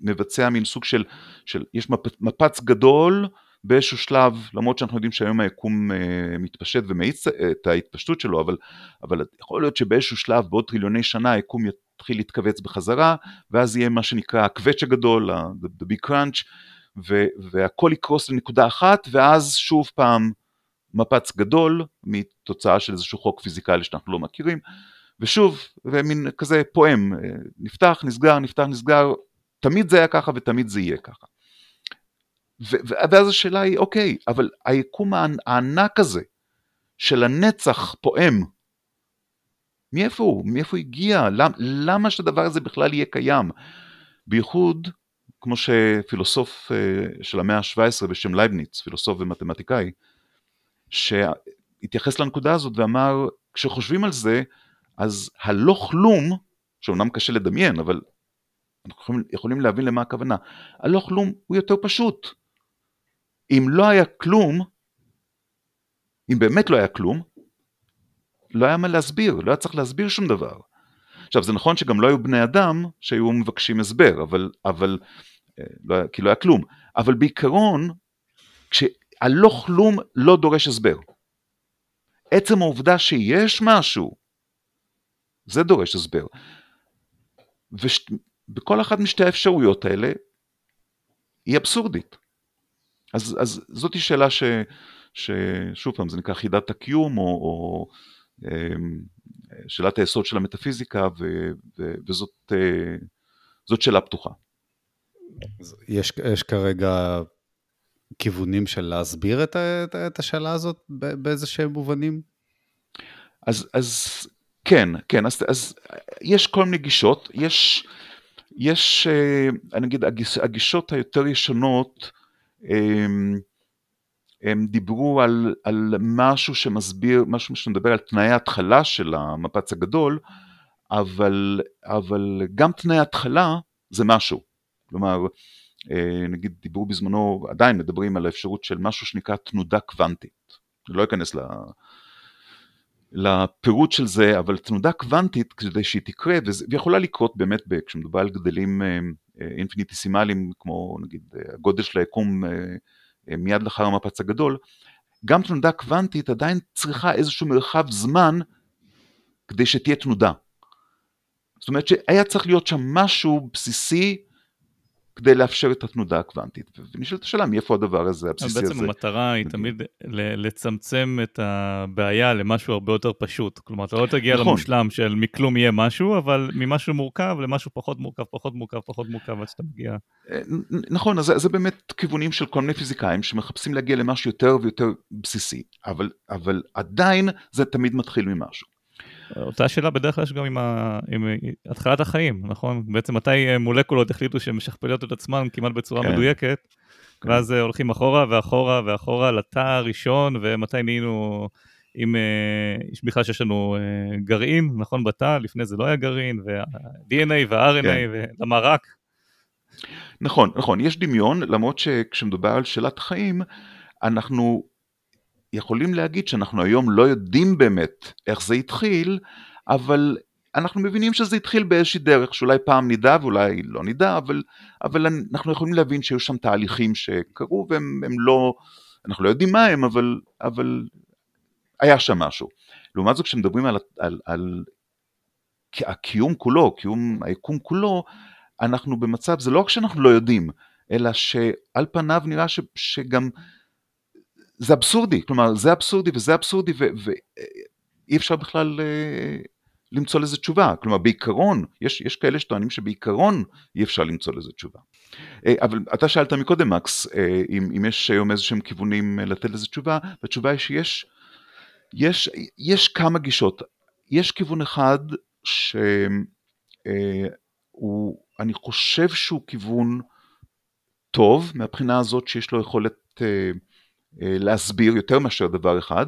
מבצע מין סוג של, של יש מפ, מפץ גדול באיזשהו שלב, למרות שאנחנו יודעים שהיום היקום מתפשט ומאיץ את ההתפשטות שלו, אבל, אבל יכול להיות שבאיזשהו שלב, בעוד טריליוני שנה, היקום יתחיל להתכווץ בחזרה, ואז יהיה מה שנקרא הקווץ' הגדול, the big crunch, ו- והכל יקרוס לנקודה אחת, ואז שוב פעם מפץ גדול מתוצאה של איזשהו חוק פיזיקלי שאנחנו לא מכירים, ושוב, ומין כזה פועם, נפתח, נסגר, נפתח, נסגר, תמיד זה היה ככה ותמיד זה יהיה ככה. ואז השאלה היא, אוקיי, אבל היקום הענק הזה של הנצח פועם, מאיפה הוא? מאיפה הוא הגיע? למ- למה שהדבר הזה בכלל יהיה קיים? בייחוד כמו שפילוסוף אה, של המאה ה-17 בשם לייבניץ, פילוסוף ומתמטיקאי, שהתייחס לנקודה הזאת ואמר, כשחושבים על זה, אז הלא כלום, שאומנם קשה לדמיין, אבל אנחנו יכולים להבין למה הכוונה, הלא כלום הוא יותר פשוט. אם לא היה כלום, אם באמת לא היה כלום, לא היה מה להסביר, לא היה צריך להסביר שום דבר. עכשיו זה נכון שגם לא היו בני אדם שהיו מבקשים הסבר, אבל, אבל לא, כי לא היה כלום, אבל בעיקרון, כשהלא כלום לא דורש הסבר. עצם העובדה שיש משהו, זה דורש הסבר. ובכל אחת משתי האפשרויות האלה, היא אבסורדית. אז, אז זאת שאלה ש, ששוב פעם, זה נקרא חידת הקיום, או, או אמ, שאלת היסוד של המטאפיזיקה, ו, ו, וזאת אה, שאלה פתוחה. יש, יש כרגע כיוונים של להסביר את, את, את השאלה הזאת באיזה שהם מובנים? אז, אז כן, כן, אז, אז יש כל מיני גישות, יש, יש, אה, אני אגיד, הגיש, הגישות היותר ישנות, הם, הם דיברו על, על משהו שמסביר, משהו שמדבר על תנאי ההתחלה של המפץ הגדול, אבל, אבל גם תנאי ההתחלה זה משהו. כלומר, אה, נגיד דיברו בזמנו, עדיין מדברים על האפשרות של משהו שנקרא תנודה קוונטית. אני לא אכנס לפירוט של זה, אבל תנודה קוונטית כדי שהיא תקרה, ויכולה לקרות באמת כשמדובר על גדלים אה, אינפיניטיסימליים, כמו נגיד הגודל של היקום מיד לאחר המפץ הגדול, גם תנודה קוונטית עדיין צריכה איזשהו מרחב זמן כדי שתהיה תנודה. זאת אומרת שהיה צריך להיות שם משהו בסיסי כדי לאפשר את התנודה הקוונטית. ונשאלת השאלה מאיפה הדבר הזה, הבסיסי הזה. בעצם המטרה היא תמיד לצמצם את הבעיה למשהו הרבה יותר פשוט. כלומר, אתה לא תגיע נכון. למושלם של מכלום יהיה משהו, אבל ממשהו מורכב למשהו פחות מורכב, פחות מורכב, פחות מורכב, עד שאתה מגיע. אה, נכון, אז זה, זה באמת כיוונים של כל מיני פיזיקאים שמחפשים להגיע למשהו יותר ויותר בסיסי, אבל, אבל עדיין זה תמיד מתחיל ממשהו. אותה שאלה בדרך כלל יש גם עם, ה... עם התחלת החיים, נכון? בעצם מתי אה, מולקולות החליטו שהן משכפלות את עצמן כמעט בצורה כן. מדויקת, כן. ואז אה, הולכים אחורה ואחורה ואחורה לתא הראשון, ומתי נהיינו, אם אה, יש בכלל שיש לנו גרעין, נכון, בתא, לפני זה לא היה גרעין, וה-DNA וה-RNA, כן. ולמה רק? נכון, נכון, יש דמיון, למרות שכשמדובר על שאלת חיים, אנחנו יכולים להגיד שאנחנו היום לא יודעים באמת איך זה התחיל, אבל אנחנו מבינים שזה התחיל באיזושהי דרך, שאולי פעם נדע ואולי לא נדע, אבל, אבל אנחנו יכולים להבין שהיו שם תהליכים שקרו והם לא, אנחנו לא יודעים מה הם, אבל, אבל היה שם משהו. לעומת זאת, כשמדברים על, על, על הקיום כולו, קיום היקום כולו, אנחנו במצב, זה לא רק שאנחנו לא יודעים, אלא שעל פניו נראה ש, שגם זה אבסורדי, כלומר זה אבסורדי וזה אבסורדי ואי אפשר בכלל אה, למצוא לזה תשובה, כלומר בעיקרון, יש, יש כאלה שטוענים שבעיקרון אי אפשר למצוא לזה תשובה. אה, אבל אתה שאלת מקודם מקס, אה, אם, אם יש היום איזה שהם כיוונים לתת לזה תשובה, והתשובה היא שיש יש, יש כמה גישות, יש כיוון אחד שהוא, אני חושב שהוא כיוון טוב מהבחינה הזאת שיש לו יכולת להסביר יותר מאשר דבר אחד.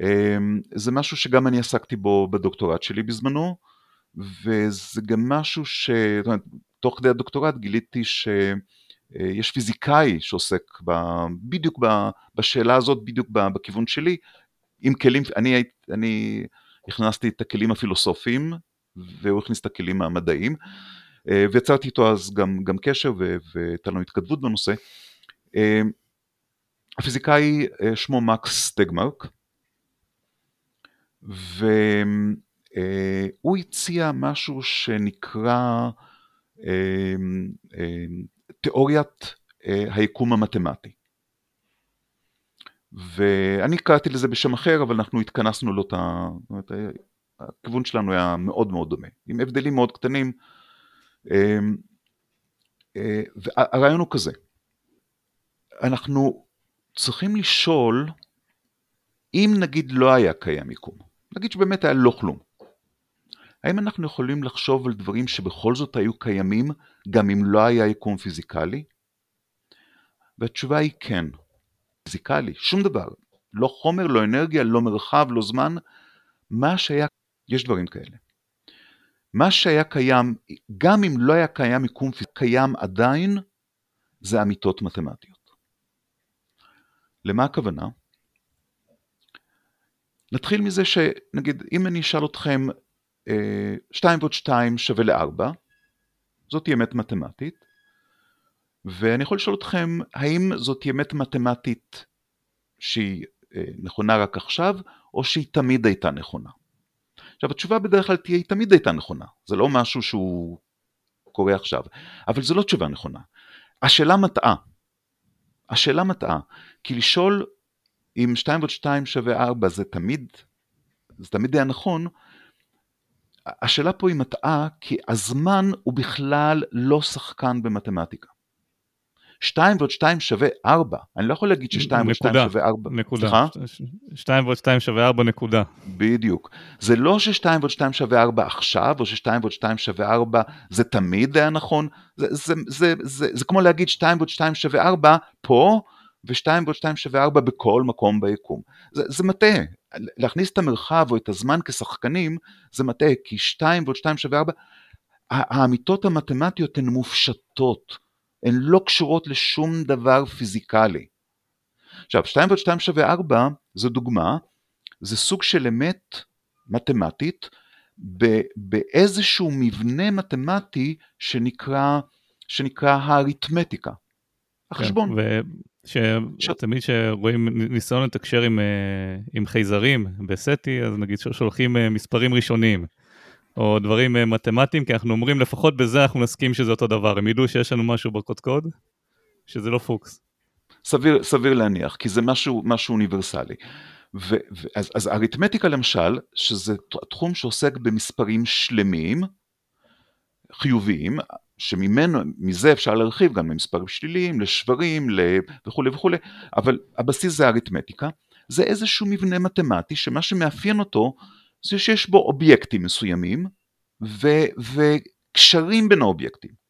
אה, זה משהו שגם אני עסקתי בו בדוקטורט שלי בזמנו, וזה גם משהו ש... זאת אומרת, תוך כדי הדוקטורט גיליתי שיש פיזיקאי שעוסק ב... בדיוק ב... בשאלה הזאת, בדיוק בכיוון שלי, עם כלים, אני, אני הכנסתי את הכלים הפילוסופיים, והוא הכניס את הכלים המדעיים, אה, ויצרתי איתו אז גם, גם קשר והייתה לנו התכתבות בנושא. הפיזיקאי אה, שמו מקס סטגמרק, והוא הציע משהו שנקרא אה, אה, תיאוריית היקום המתמטי. ואני קראתי לזה בשם אחר, אבל אנחנו התכנסנו לאותה, זאת אומרת, הכיוון שלנו היה מאוד מאוד דומה, עם הבדלים מאוד קטנים. והרעיון הוא כזה, אנחנו צריכים לשאול, אם נגיד לא היה קיים יקום, נגיד שבאמת היה לא כלום, האם אנחנו יכולים לחשוב על דברים שבכל זאת היו קיימים גם אם לא היה יקום פיזיקלי? והתשובה היא כן. פיזיקלי, שום דבר. לא חומר, לא אנרגיה, לא מרחב, לא זמן. מה שהיה, יש דברים כאלה. מה שהיה קיים, גם אם לא היה קיים יקום פיזיקלי, קיים עדיין, זה אמיתות מתמטיות. למה הכוונה? נתחיל מזה שנגיד אם אני אשאל אתכם 2 ועוד 2 שווה ל-4, זאת אמת מתמטית, ואני יכול לשאול אתכם האם זאת אמת מתמטית שהיא אה, נכונה רק עכשיו, או שהיא תמיד הייתה נכונה. עכשיו התשובה בדרך כלל תהיה היא תמיד הייתה נכונה, זה לא משהו שהוא קורה עכשיו, אבל זו לא תשובה נכונה. השאלה מטעה. השאלה מטעה, כי לשאול אם 2 ועוד 2 שווה 4 זה תמיד, זה תמיד היה נכון, השאלה פה היא מטעה כי הזמן הוא בכלל לא שחקן במתמטיקה. 2 ועוד 2 שווה 4, אני לא יכול להגיד ש-2 ועוד 2 שווה 4. נקודה. סליחה? 2 ועוד 2 שווה 4 נקודה. בדיוק. זה לא ש-2 ועוד 2 שווה 4 עכשיו, או ש-2 ועוד 2 שווה 4 זה תמיד היה נכון, זה, זה, זה, זה, זה כמו להגיד 2 ועוד 2 שווה 4 פה, ו-2 ועוד 2 שווה 4 בכל מקום ביקום. זה, זה מטעה, להכניס את המרחב או את הזמן כשחקנים זה מטעה, כי 2 ועוד 2 שווה 4, האמיתות המתמטיות הן מופשטות, הן לא קשורות לשום דבר פיזיקלי. עכשיו, 2 ועוד 2 שווה 4 זו דוגמה, זה סוג של אמת מתמטית באיזשהו מבנה מתמטי שנקרא, שנקרא האריתמטיקה, החשבון. כן, שתמיד כשרואים ניסיון לתקשר עם, אה, עם חייזרים בסטי, אז נגיד שולחים אה, מספרים ראשוניים, או דברים אה, מתמטיים, כי אנחנו אומרים לפחות בזה אנחנו נסכים שזה אותו דבר, הם ידעו שיש לנו משהו בקודקוד, שזה לא פוקס. סביר, סביר להניח, כי זה משהו, משהו אוניברסלי. ו, ו, אז, אז אריתמטיקה למשל, שזה תחום שעוסק במספרים שלמים, חיוביים, שממנו, מזה אפשר להרחיב גם למספרים שליליים, לשברים וכולי וכולי, אבל הבסיס זה אריתמטיקה, זה איזשהו מבנה מתמטי שמה שמאפיין אותו זה שיש בו אובייקטים מסוימים ו, וקשרים בין האובייקטים.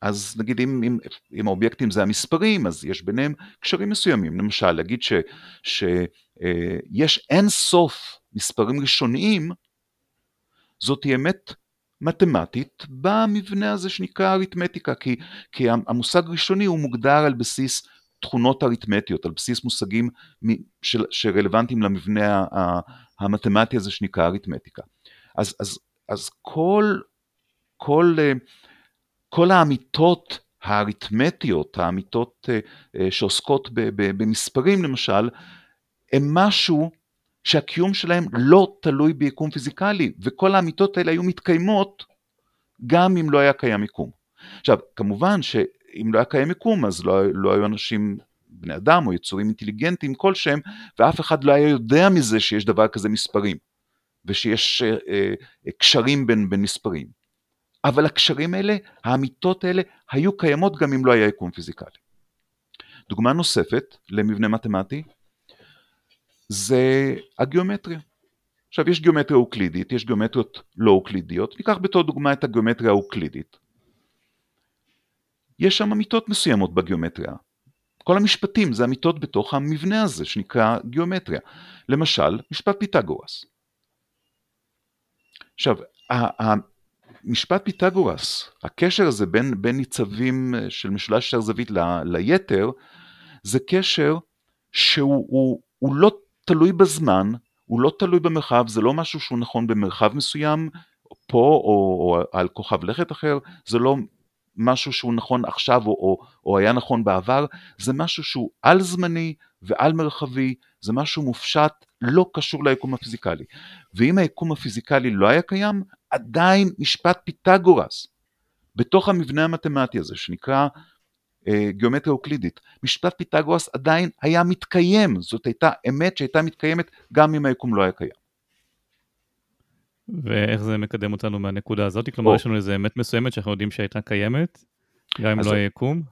אז נגיד אם, אם, אם האובייקטים זה המספרים, אז יש ביניהם קשרים מסוימים. למשל, להגיד שיש אה, אין סוף מספרים ראשוניים, זאת אמת מתמטית במבנה הזה שנקרא אריתמטיקה, כי, כי המושג ראשוני הוא מוגדר על בסיס תכונות אריתמטיות, על בסיס מושגים של, שרלוונטיים למבנה המתמטי הזה שנקרא אריתמטיקה. אז, אז, אז כל, כל, כל האמיתות האריתמטיות, האמיתות שעוסקות במספרים למשל, הם משהו שהקיום שלהם לא תלוי ביקום פיזיקלי, וכל האמיתות האלה היו מתקיימות גם אם לא היה קיים יקום. עכשיו, כמובן שאם לא היה קיים יקום, אז לא, לא היו אנשים, בני אדם או יצורים אינטליגנטיים כלשהם, ואף אחד לא היה יודע מזה שיש דבר כזה מספרים, ושיש אה, אה, קשרים בין, בין מספרים. אבל הקשרים האלה, האמיתות האלה, היו קיימות גם אם לא היה יקום פיזיקלי. דוגמה נוספת למבנה מתמטי, זה הגיאומטריה. עכשיו יש גיאומטריה אוקלידית, יש גיאומטריות לא אוקלידיות, ניקח בתור דוגמה את הגיאומטריה האוקלידית. יש שם אמיתות מסוימות בגיאומטריה. כל המשפטים זה אמיתות בתוך המבנה הזה שנקרא גיאומטריה. למשל, משפט פיתגורס. עכשיו, משפט פיתגורס, הקשר הזה בין, בין ניצבים של משולש שער זווית ל, ליתר, זה קשר שהוא הוא, הוא לא תלוי בזמן, הוא לא תלוי במרחב, זה לא משהו שהוא נכון במרחב מסוים, פה או, או על כוכב לכת אחר, זה לא משהו שהוא נכון עכשיו או, או, או היה נכון בעבר, זה משהו שהוא על זמני ועל מרחבי, זה משהו מופשט, לא קשור ליקום הפיזיקלי. ואם היקום הפיזיקלי לא היה קיים, עדיין משפט פיתגורס, בתוך המבנה המתמטי הזה שנקרא אה, גיאומטריה אוקלידית, משפט פיתגורס עדיין היה מתקיים, זאת הייתה אמת שהייתה מתקיימת גם אם היקום לא היה קיים. ואיך זה מקדם אותנו מהנקודה הזאת? כלומר, יש לנו איזה אמת מסוימת שאנחנו יודעים שהייתה קיימת, גם אם לא היה יקום?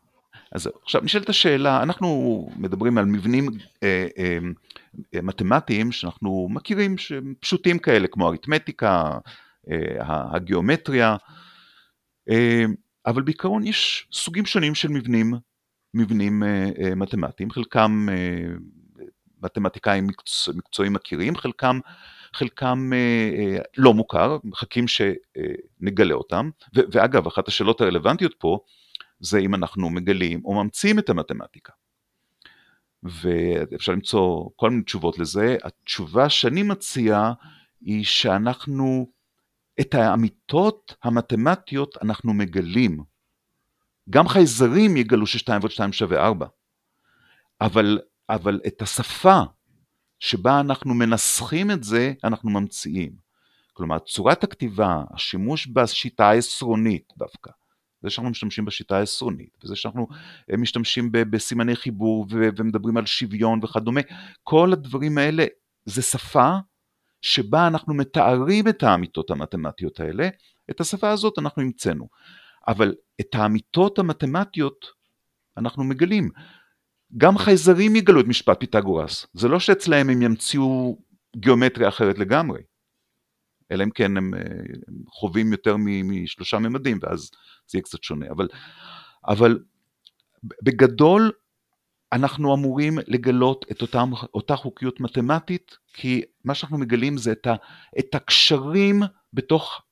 אז עכשיו נשאלת השאלה, אנחנו מדברים על מבנים אה, אה, אה, מתמטיים שאנחנו מכירים, שהם פשוטים כאלה, כמו אריתמטיקה, אה, הגיאומטריה, אה, אבל בעיקרון יש סוגים שונים של מבנים, מבנים אה, אה, מתמטיים, חלקם אה, מתמטיקאים מקצוע, מקצועיים מכירים, חלקם, חלקם לא מוכר, מחכים שנגלה אותם, ו, ואגב, אחת השאלות הרלוונטיות פה, זה אם אנחנו מגלים או ממציאים את המתמטיקה. ואפשר למצוא כל מיני תשובות לזה. התשובה שאני מציע היא שאנחנו את האמיתות המתמטיות אנחנו מגלים. גם חייזרים יגלו ששתיים ועוד שתיים שווה ארבע. אבל, אבל את השפה שבה אנחנו מנסחים את זה, אנחנו ממציאים. כלומר, צורת הכתיבה, השימוש בשיטה העשרונית דווקא, זה שאנחנו משתמשים בשיטה העשרונית, וזה שאנחנו אה, משתמשים בסימני חיבור ומדברים על שוויון וכדומה, כל הדברים האלה זה שפה שבה אנחנו מתארים את האמיתות המתמטיות האלה, את השפה הזאת אנחנו המצאנו. אבל את האמיתות המתמטיות אנחנו מגלים. גם חייזרים יגלו את משפט פיתגורס, זה לא שאצלהם הם ימציאו גיאומטריה אחרת לגמרי, אלא אם כן הם, אה, הם חווים יותר משלושה ממדים ואז זה יהיה קצת שונה, אבל, אבל בגדול אנחנו אמורים לגלות את אותם, אותה חוקיות מתמטית, כי מה שאנחנו מגלים זה את, ה, את הקשרים בתוך,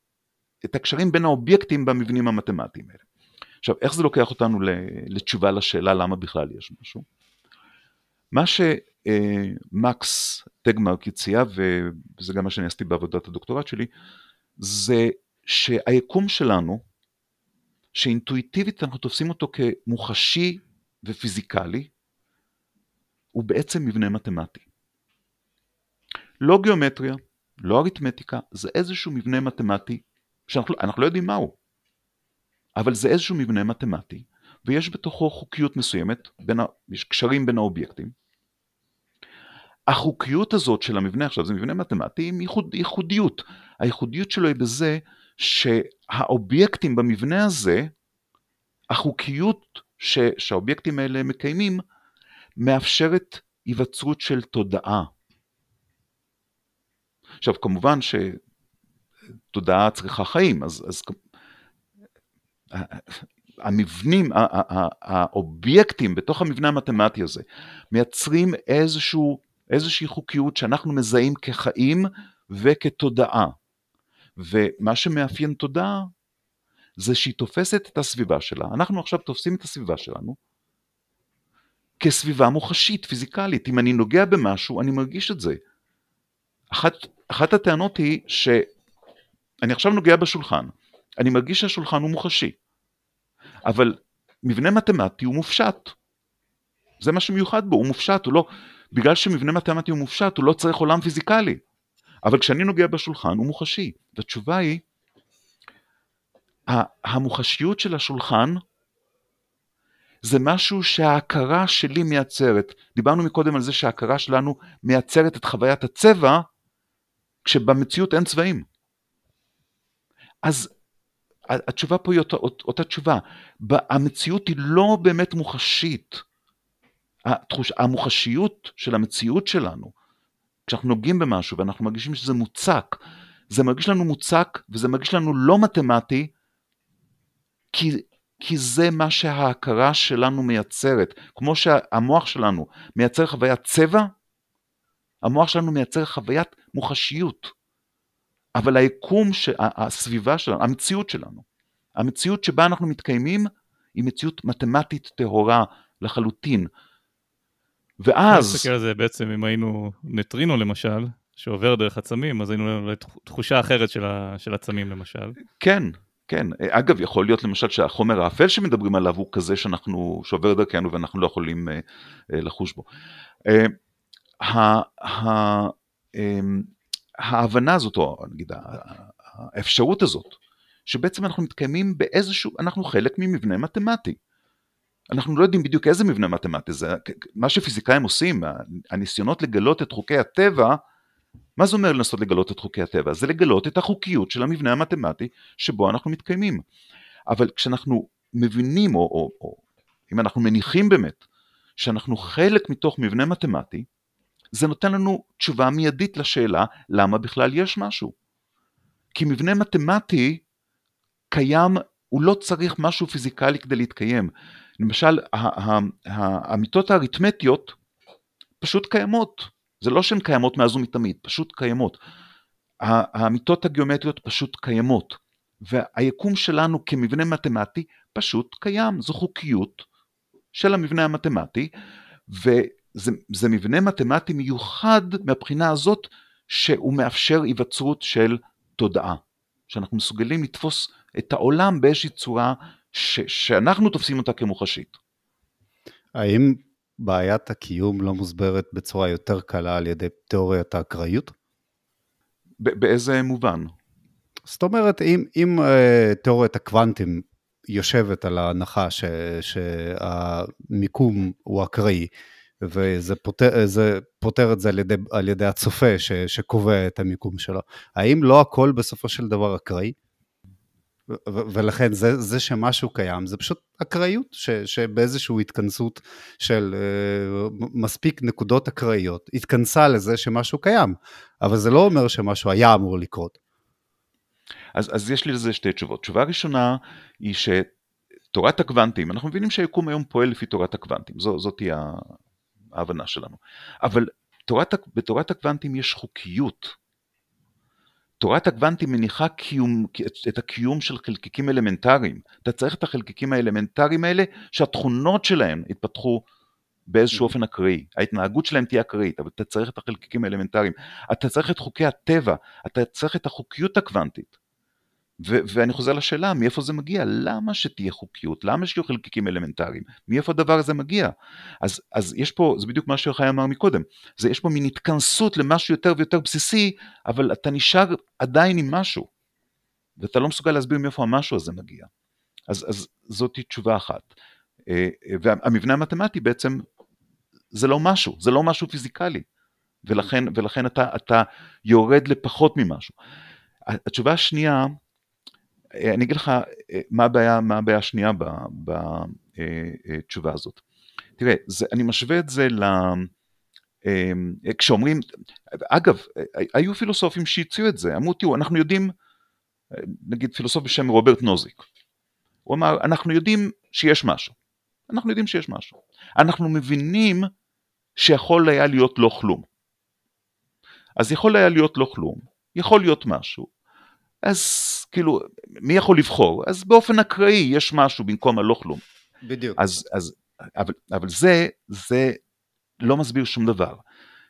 את הקשרים בין האובייקטים במבנים המתמטיים האלה. עכשיו, איך זה לוקח אותנו לתשובה לשאלה למה בכלל יש משהו? מה שמקס טגמרק הציע, וזה גם מה שאני עשיתי בעבודת הדוקטורט שלי, זה שהיקום שלנו, שאינטואיטיבית אנחנו תופסים אותו כמוחשי ופיזיקלי, הוא בעצם מבנה מתמטי. לא גיאומטריה, לא אריתמטיקה, זה איזשהו מבנה מתמטי שאנחנו לא יודעים מהו, אבל זה איזשהו מבנה מתמטי, ויש בתוכו חוקיות מסוימת, בין, יש קשרים בין האובייקטים. החוקיות הזאת של המבנה, עכשיו זה מבנה מתמטי עם ייחוד, ייחודיות. הייחודיות שלו היא בזה שהאובייקטים במבנה הזה, החוקיות ש, שהאובייקטים האלה מקיימים, מאפשרת היווצרות של תודעה. עכשיו כמובן שתודעה צריכה חיים, אז, אז המבנים, האובייקטים בתוך המבנה המתמטי הזה מייצרים איזשהו, איזושהי חוקיות שאנחנו מזהים כחיים וכתודעה. ומה שמאפיין תודעה זה שהיא תופסת את הסביבה שלה. אנחנו עכשיו תופסים את הסביבה שלנו כסביבה מוחשית, פיזיקלית. אם אני נוגע במשהו, אני מרגיש את זה. אחת, אחת הטענות היא שאני עכשיו נוגע בשולחן, אני מרגיש שהשולחן הוא מוחשי, אבל מבנה מתמטי הוא מופשט. זה מה שמיוחד בו, הוא מופשט, הוא לא... בגלל שמבנה מתמטי הוא מופשט, הוא לא צריך עולם פיזיקלי. אבל כשאני נוגע בשולחן הוא מוחשי. והתשובה היא, המוחשיות של השולחן זה משהו שההכרה שלי מייצרת. דיברנו מקודם על זה שההכרה שלנו מייצרת את חוויית הצבע, כשבמציאות אין צבעים. אז התשובה פה היא אותה, אותה תשובה. המציאות היא לא באמת מוחשית. התחוש, המוחשיות של המציאות שלנו, כשאנחנו נוגעים במשהו ואנחנו מרגישים שזה מוצק, זה מרגיש לנו מוצק וזה מרגיש לנו לא מתמטי, כי, כי זה מה שההכרה שלנו מייצרת. כמו שהמוח שלנו מייצר חוויית צבע, המוח שלנו מייצר חוויית מוחשיות. אבל היקום. הסביבה שלנו, המציאות שלנו, המציאות שבה אנחנו מתקיימים, היא מציאות מתמטית טהורה לחלוטין. ואז... נסתכל על זה בעצם, אם היינו נטרינו למשל, שעובר דרך עצמים, אז היינו לנו תחושה אחרת של, ה... של עצמים למשל. כן, כן. אגב, יכול להיות למשל שהחומר האפל שמדברים עליו הוא כזה שאנחנו, שעובר דרכנו ואנחנו לא יכולים uh, uh, לחוש בו. Uh, ההבנה הזאת, או נגיד האפשרות הזאת, שבעצם אנחנו מתקיימים באיזשהו, אנחנו חלק ממבנה מתמטי. אנחנו לא יודעים בדיוק איזה מבנה מתמטי זה, מה שפיזיקאים עושים, הניסיונות לגלות את חוקי הטבע, מה זה אומר לנסות לגלות את חוקי הטבע? זה לגלות את החוקיות של המבנה המתמטי שבו אנחנו מתקיימים. אבל כשאנחנו מבינים, או, או, או אם אנחנו מניחים באמת, שאנחנו חלק מתוך מבנה מתמטי, זה נותן לנו תשובה מיידית לשאלה למה בכלל יש משהו. כי מבנה מתמטי קיים, הוא לא צריך משהו פיזיקלי כדי להתקיים. למשל, האמיתות האריתמטיות פשוט קיימות. זה לא שהן קיימות מאז ומתמיד, פשוט קיימות. האמיתות הגיאומטריות פשוט קיימות. והיקום שלנו כמבנה מתמטי פשוט קיים, זו חוקיות של המבנה המתמטי, זה, זה מבנה מתמטי מיוחד מהבחינה הזאת שהוא מאפשר היווצרות של תודעה, שאנחנו מסוגלים לתפוס את העולם באיזושהי צורה ש, שאנחנו תופסים אותה כמוחשית. האם בעיית הקיום לא מוסברת בצורה יותר קלה על ידי תיאוריית האקראיות? באיזה מובן? זאת אומרת, אם, אם uh, תיאוריית הקוונטים יושבת על ההנחה ש, שהמיקום הוא אקראי, וזה פותר, פותר את זה על ידי, על ידי הצופה ש, שקובע את המיקום שלו. האם לא הכל בסופו של דבר אקראי? ולכן זה, זה שמשהו קיים, זה פשוט אקראיות, ש, שבאיזושהי התכנסות של uh, מספיק נקודות אקראיות, התכנסה לזה שמשהו קיים, אבל זה לא אומר שמשהו היה אמור לקרות. אז, אז יש לי לזה שתי תשובות. תשובה ראשונה היא שתורת הקוונטים, אנחנו מבינים שהיקום היום פועל לפי תורת הקוונטים, זו, זאת היא ההבנה שלנו. אבל תורת, בתורת הקוונטים יש חוקיות. תורת הקוונטים מניחה קיום, את הקיום של חלקיקים אלמנטריים. אתה צריך את החלקיקים האלמנטריים האלה שהתכונות שלהם יתפתחו באיזשהו אופן אקראי. ההתנהגות שלהם תהיה אקראית, אבל אתה צריך את החלקיקים האלמנטריים. אתה צריך את חוקי הטבע, אתה צריך את החוקיות הקוונטית. ואני חוזר לשאלה, מאיפה זה מגיע? למה שתהיה חוקיות? למה שיהיו חלקיקים אלמנטריים? מאיפה הדבר הזה מגיע? אז, אז יש פה, זה בדיוק מה שיוחאי אמר מקודם, זה יש פה מין התכנסות למשהו יותר ויותר בסיסי, אבל אתה נשאר עדיין עם משהו, ואתה לא מסוגל להסביר מאיפה המשהו הזה מגיע. אז, אז זאת תשובה אחת. אה, והמבנה המתמטי בעצם זה לא משהו, זה לא משהו פיזיקלי, ולכן, ולכן אתה, אתה יורד לפחות ממשהו. התשובה השנייה, אה, אני אגיד לך אה, מה הבעיה, מה הבעיה השנייה בתשובה הזאת. תראה, זה, אני משווה את זה ל... אה, כשאומרים, אגב, היו פילוסופים שהציעו את זה, אמרו, תראו, אנחנו יודעים, נגיד פילוסוף בשם רוברט נוזיק, הוא אמר, אנחנו יודעים שיש משהו, אנחנו יודעים שיש משהו, אנחנו מבינים שיכול היה להיות לא כלום. אז יכול היה להיות לא כלום, יכול להיות משהו, אז כאילו, מי יכול לבחור? אז באופן אקראי יש משהו במקום הלא כלום. בדיוק. אז, אז, אבל, אבל זה, זה לא מסביר שום דבר.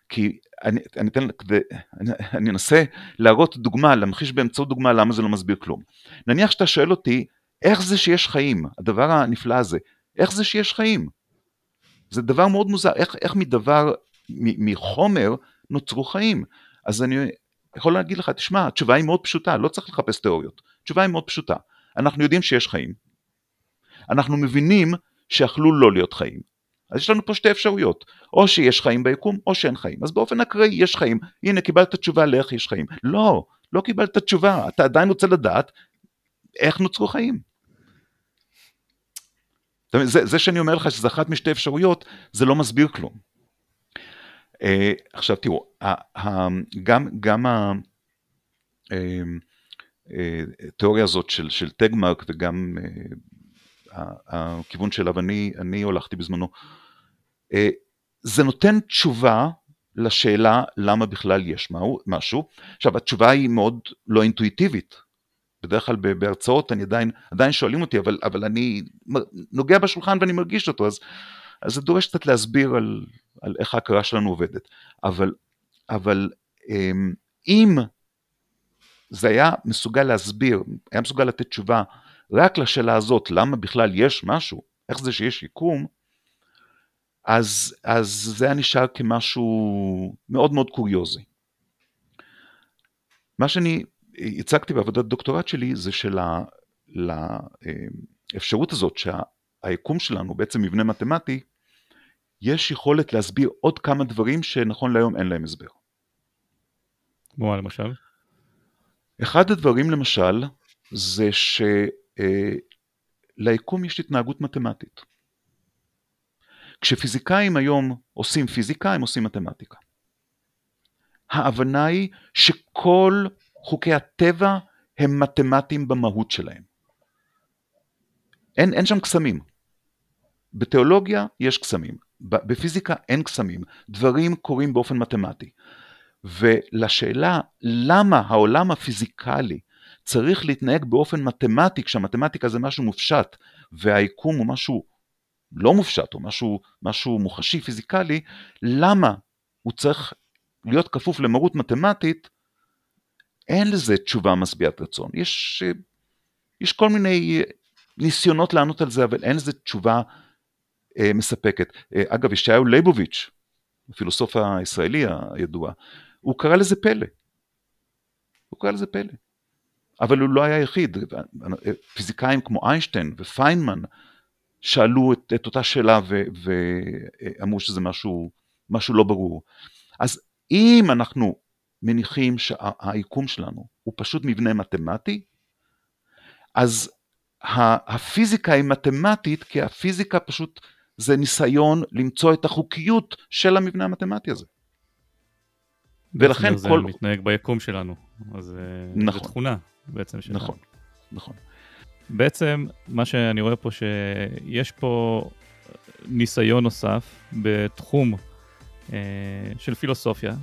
כי אני, אני אתן, כדי, אני, אני אנסה להראות דוגמה, להמחיש באמצעות דוגמה למה זה לא מסביר כלום. נניח שאתה שואל אותי, איך זה שיש חיים, הדבר הנפלא הזה, איך זה שיש חיים? זה דבר מאוד מוזר, איך, איך מדבר, מחומר נוצרו חיים? אז אני יכול להגיד לך, תשמע, התשובה היא מאוד פשוטה, לא צריך לחפש תיאוריות. התשובה היא מאוד פשוטה. אנחנו יודעים שיש חיים. אנחנו מבינים שיכלו לא להיות חיים. אז יש לנו פה שתי אפשרויות, או שיש חיים ביקום או שאין חיים. אז באופן אקראי יש חיים, הנה קיבלת תשובה לאיך יש חיים. לא, לא קיבלת תשובה, אתה עדיין רוצה לדעת איך נוצרו חיים. זה, זה שאני אומר לך שזה אחת משתי אפשרויות, זה לא מסביר כלום. Uh, עכשיו תראו, uh, uh, גם, גם התיאוריה הזאת של, של טגמרק וגם הכיוון שאליו אני, אני הולכתי בזמנו, זה נותן תשובה לשאלה למה בכלל יש משהו. עכשיו התשובה היא מאוד לא אינטואיטיבית, בדרך כלל בהרצאות אני עדיין, עדיין שואלים אותי, אבל, אבל אני נוגע בשולחן ואני מרגיש אותו, אז, אז זה דורש קצת להסביר על, על איך ההכרה שלנו עובדת. אבל, אבל אמ, אם זה היה מסוגל להסביר, היה מסוגל לתת תשובה רק לשאלה הזאת, למה בכלל יש משהו, איך זה שיש יקום, אז, אז זה היה נשאר כמשהו מאוד מאוד קוריוזי. מה שאני הצגתי בעבודת דוקטורט שלי זה שלאפשרות הזאת שהיקום שלנו בעצם מבנה מתמטי, יש יכולת להסביר עוד כמה דברים שנכון להיום אין להם הסבר. כמו למשל? אחד הדברים למשל זה שליקום אה, יש התנהגות מתמטית. כשפיזיקאים היום עושים פיזיקה הם עושים מתמטיקה. ההבנה היא שכל חוקי הטבע הם מתמטיים במהות שלהם. אין, אין שם קסמים. בתיאולוגיה יש קסמים, בפיזיקה אין קסמים, דברים קורים באופן מתמטי. ולשאלה למה העולם הפיזיקלי צריך להתנהג באופן מתמטי כשהמתמטיקה זה משהו מופשט והיקום הוא משהו לא מופשט או משהו, משהו מוחשי פיזיקלי, למה הוא צריך להיות כפוף למרות מתמטית אין לזה תשובה משביעת רצון. יש, יש כל מיני ניסיונות לענות על זה, אבל אין לזה תשובה אה, מספקת. אה, אגב, ישעיהו ליבוביץ', הפילוסוף הישראלי הידוע, הוא קרא לזה פלא. הוא קרא לזה פלא. אבל הוא לא היה היחיד. פיזיקאים כמו איינשטיין ופיינמן שאלו את, את אותה שאלה ואמרו שזה משהו, משהו לא ברור. אז אם אנחנו מניחים שהיקום שלנו הוא פשוט מבנה מתמטי, אז הפיזיקה היא מתמטית כי הפיזיקה פשוט זה ניסיון למצוא את החוקיות של המבנה המתמטי הזה. ולכן זה כל... זה מתנהג ביקום שלנו, אז אה, נכון. זו תכונה בעצם שלנו. נכון, נכון. בעצם מה שאני רואה פה שיש פה ניסיון נוסף בתחום אה, של פילוסופיה,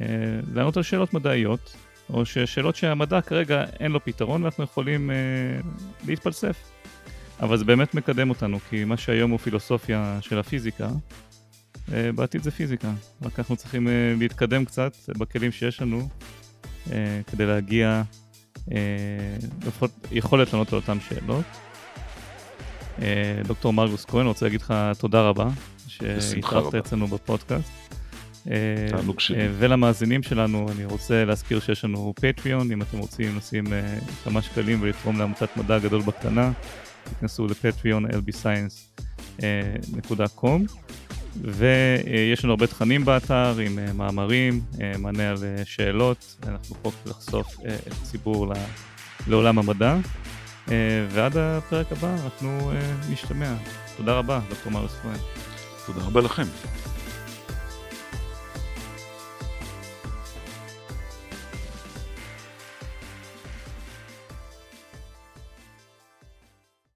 אה, לענות על שאלות מדעיות, או שאלות שהמדע כרגע אין לו פתרון ואנחנו יכולים אה, להתפלסף. אבל זה באמת מקדם אותנו, כי מה שהיום הוא פילוסופיה של הפיזיקה, אה, בעתיד זה פיזיקה. רק אנחנו צריכים אה, להתקדם קצת בכלים שיש לנו אה, כדי להגיע, לפחות יכולת לענות על אותן שאלות. דוקטור מרגוס כהן, רוצה להגיד לך תודה רבה, שהתארחת אצלנו בפודקאסט. תענוג שלי. ולמאזינים שלנו, אני רוצה להזכיר שיש לנו פטריון, אם אתם רוצים לשים כמה שקלים ולתרום לעמותת מדע גדול בקטנה, תיכנסו לפטריון lbscience.com ויש לנו הרבה תכנים באתר עם מאמרים, מענה על שאלות, אנחנו פה כדי לחשוף את הציבור לעולם המדע. ועד הפרק הבא אנחנו נשתמע. תודה רבה, דוקטור מריוס כהן. תודה רבה לכם.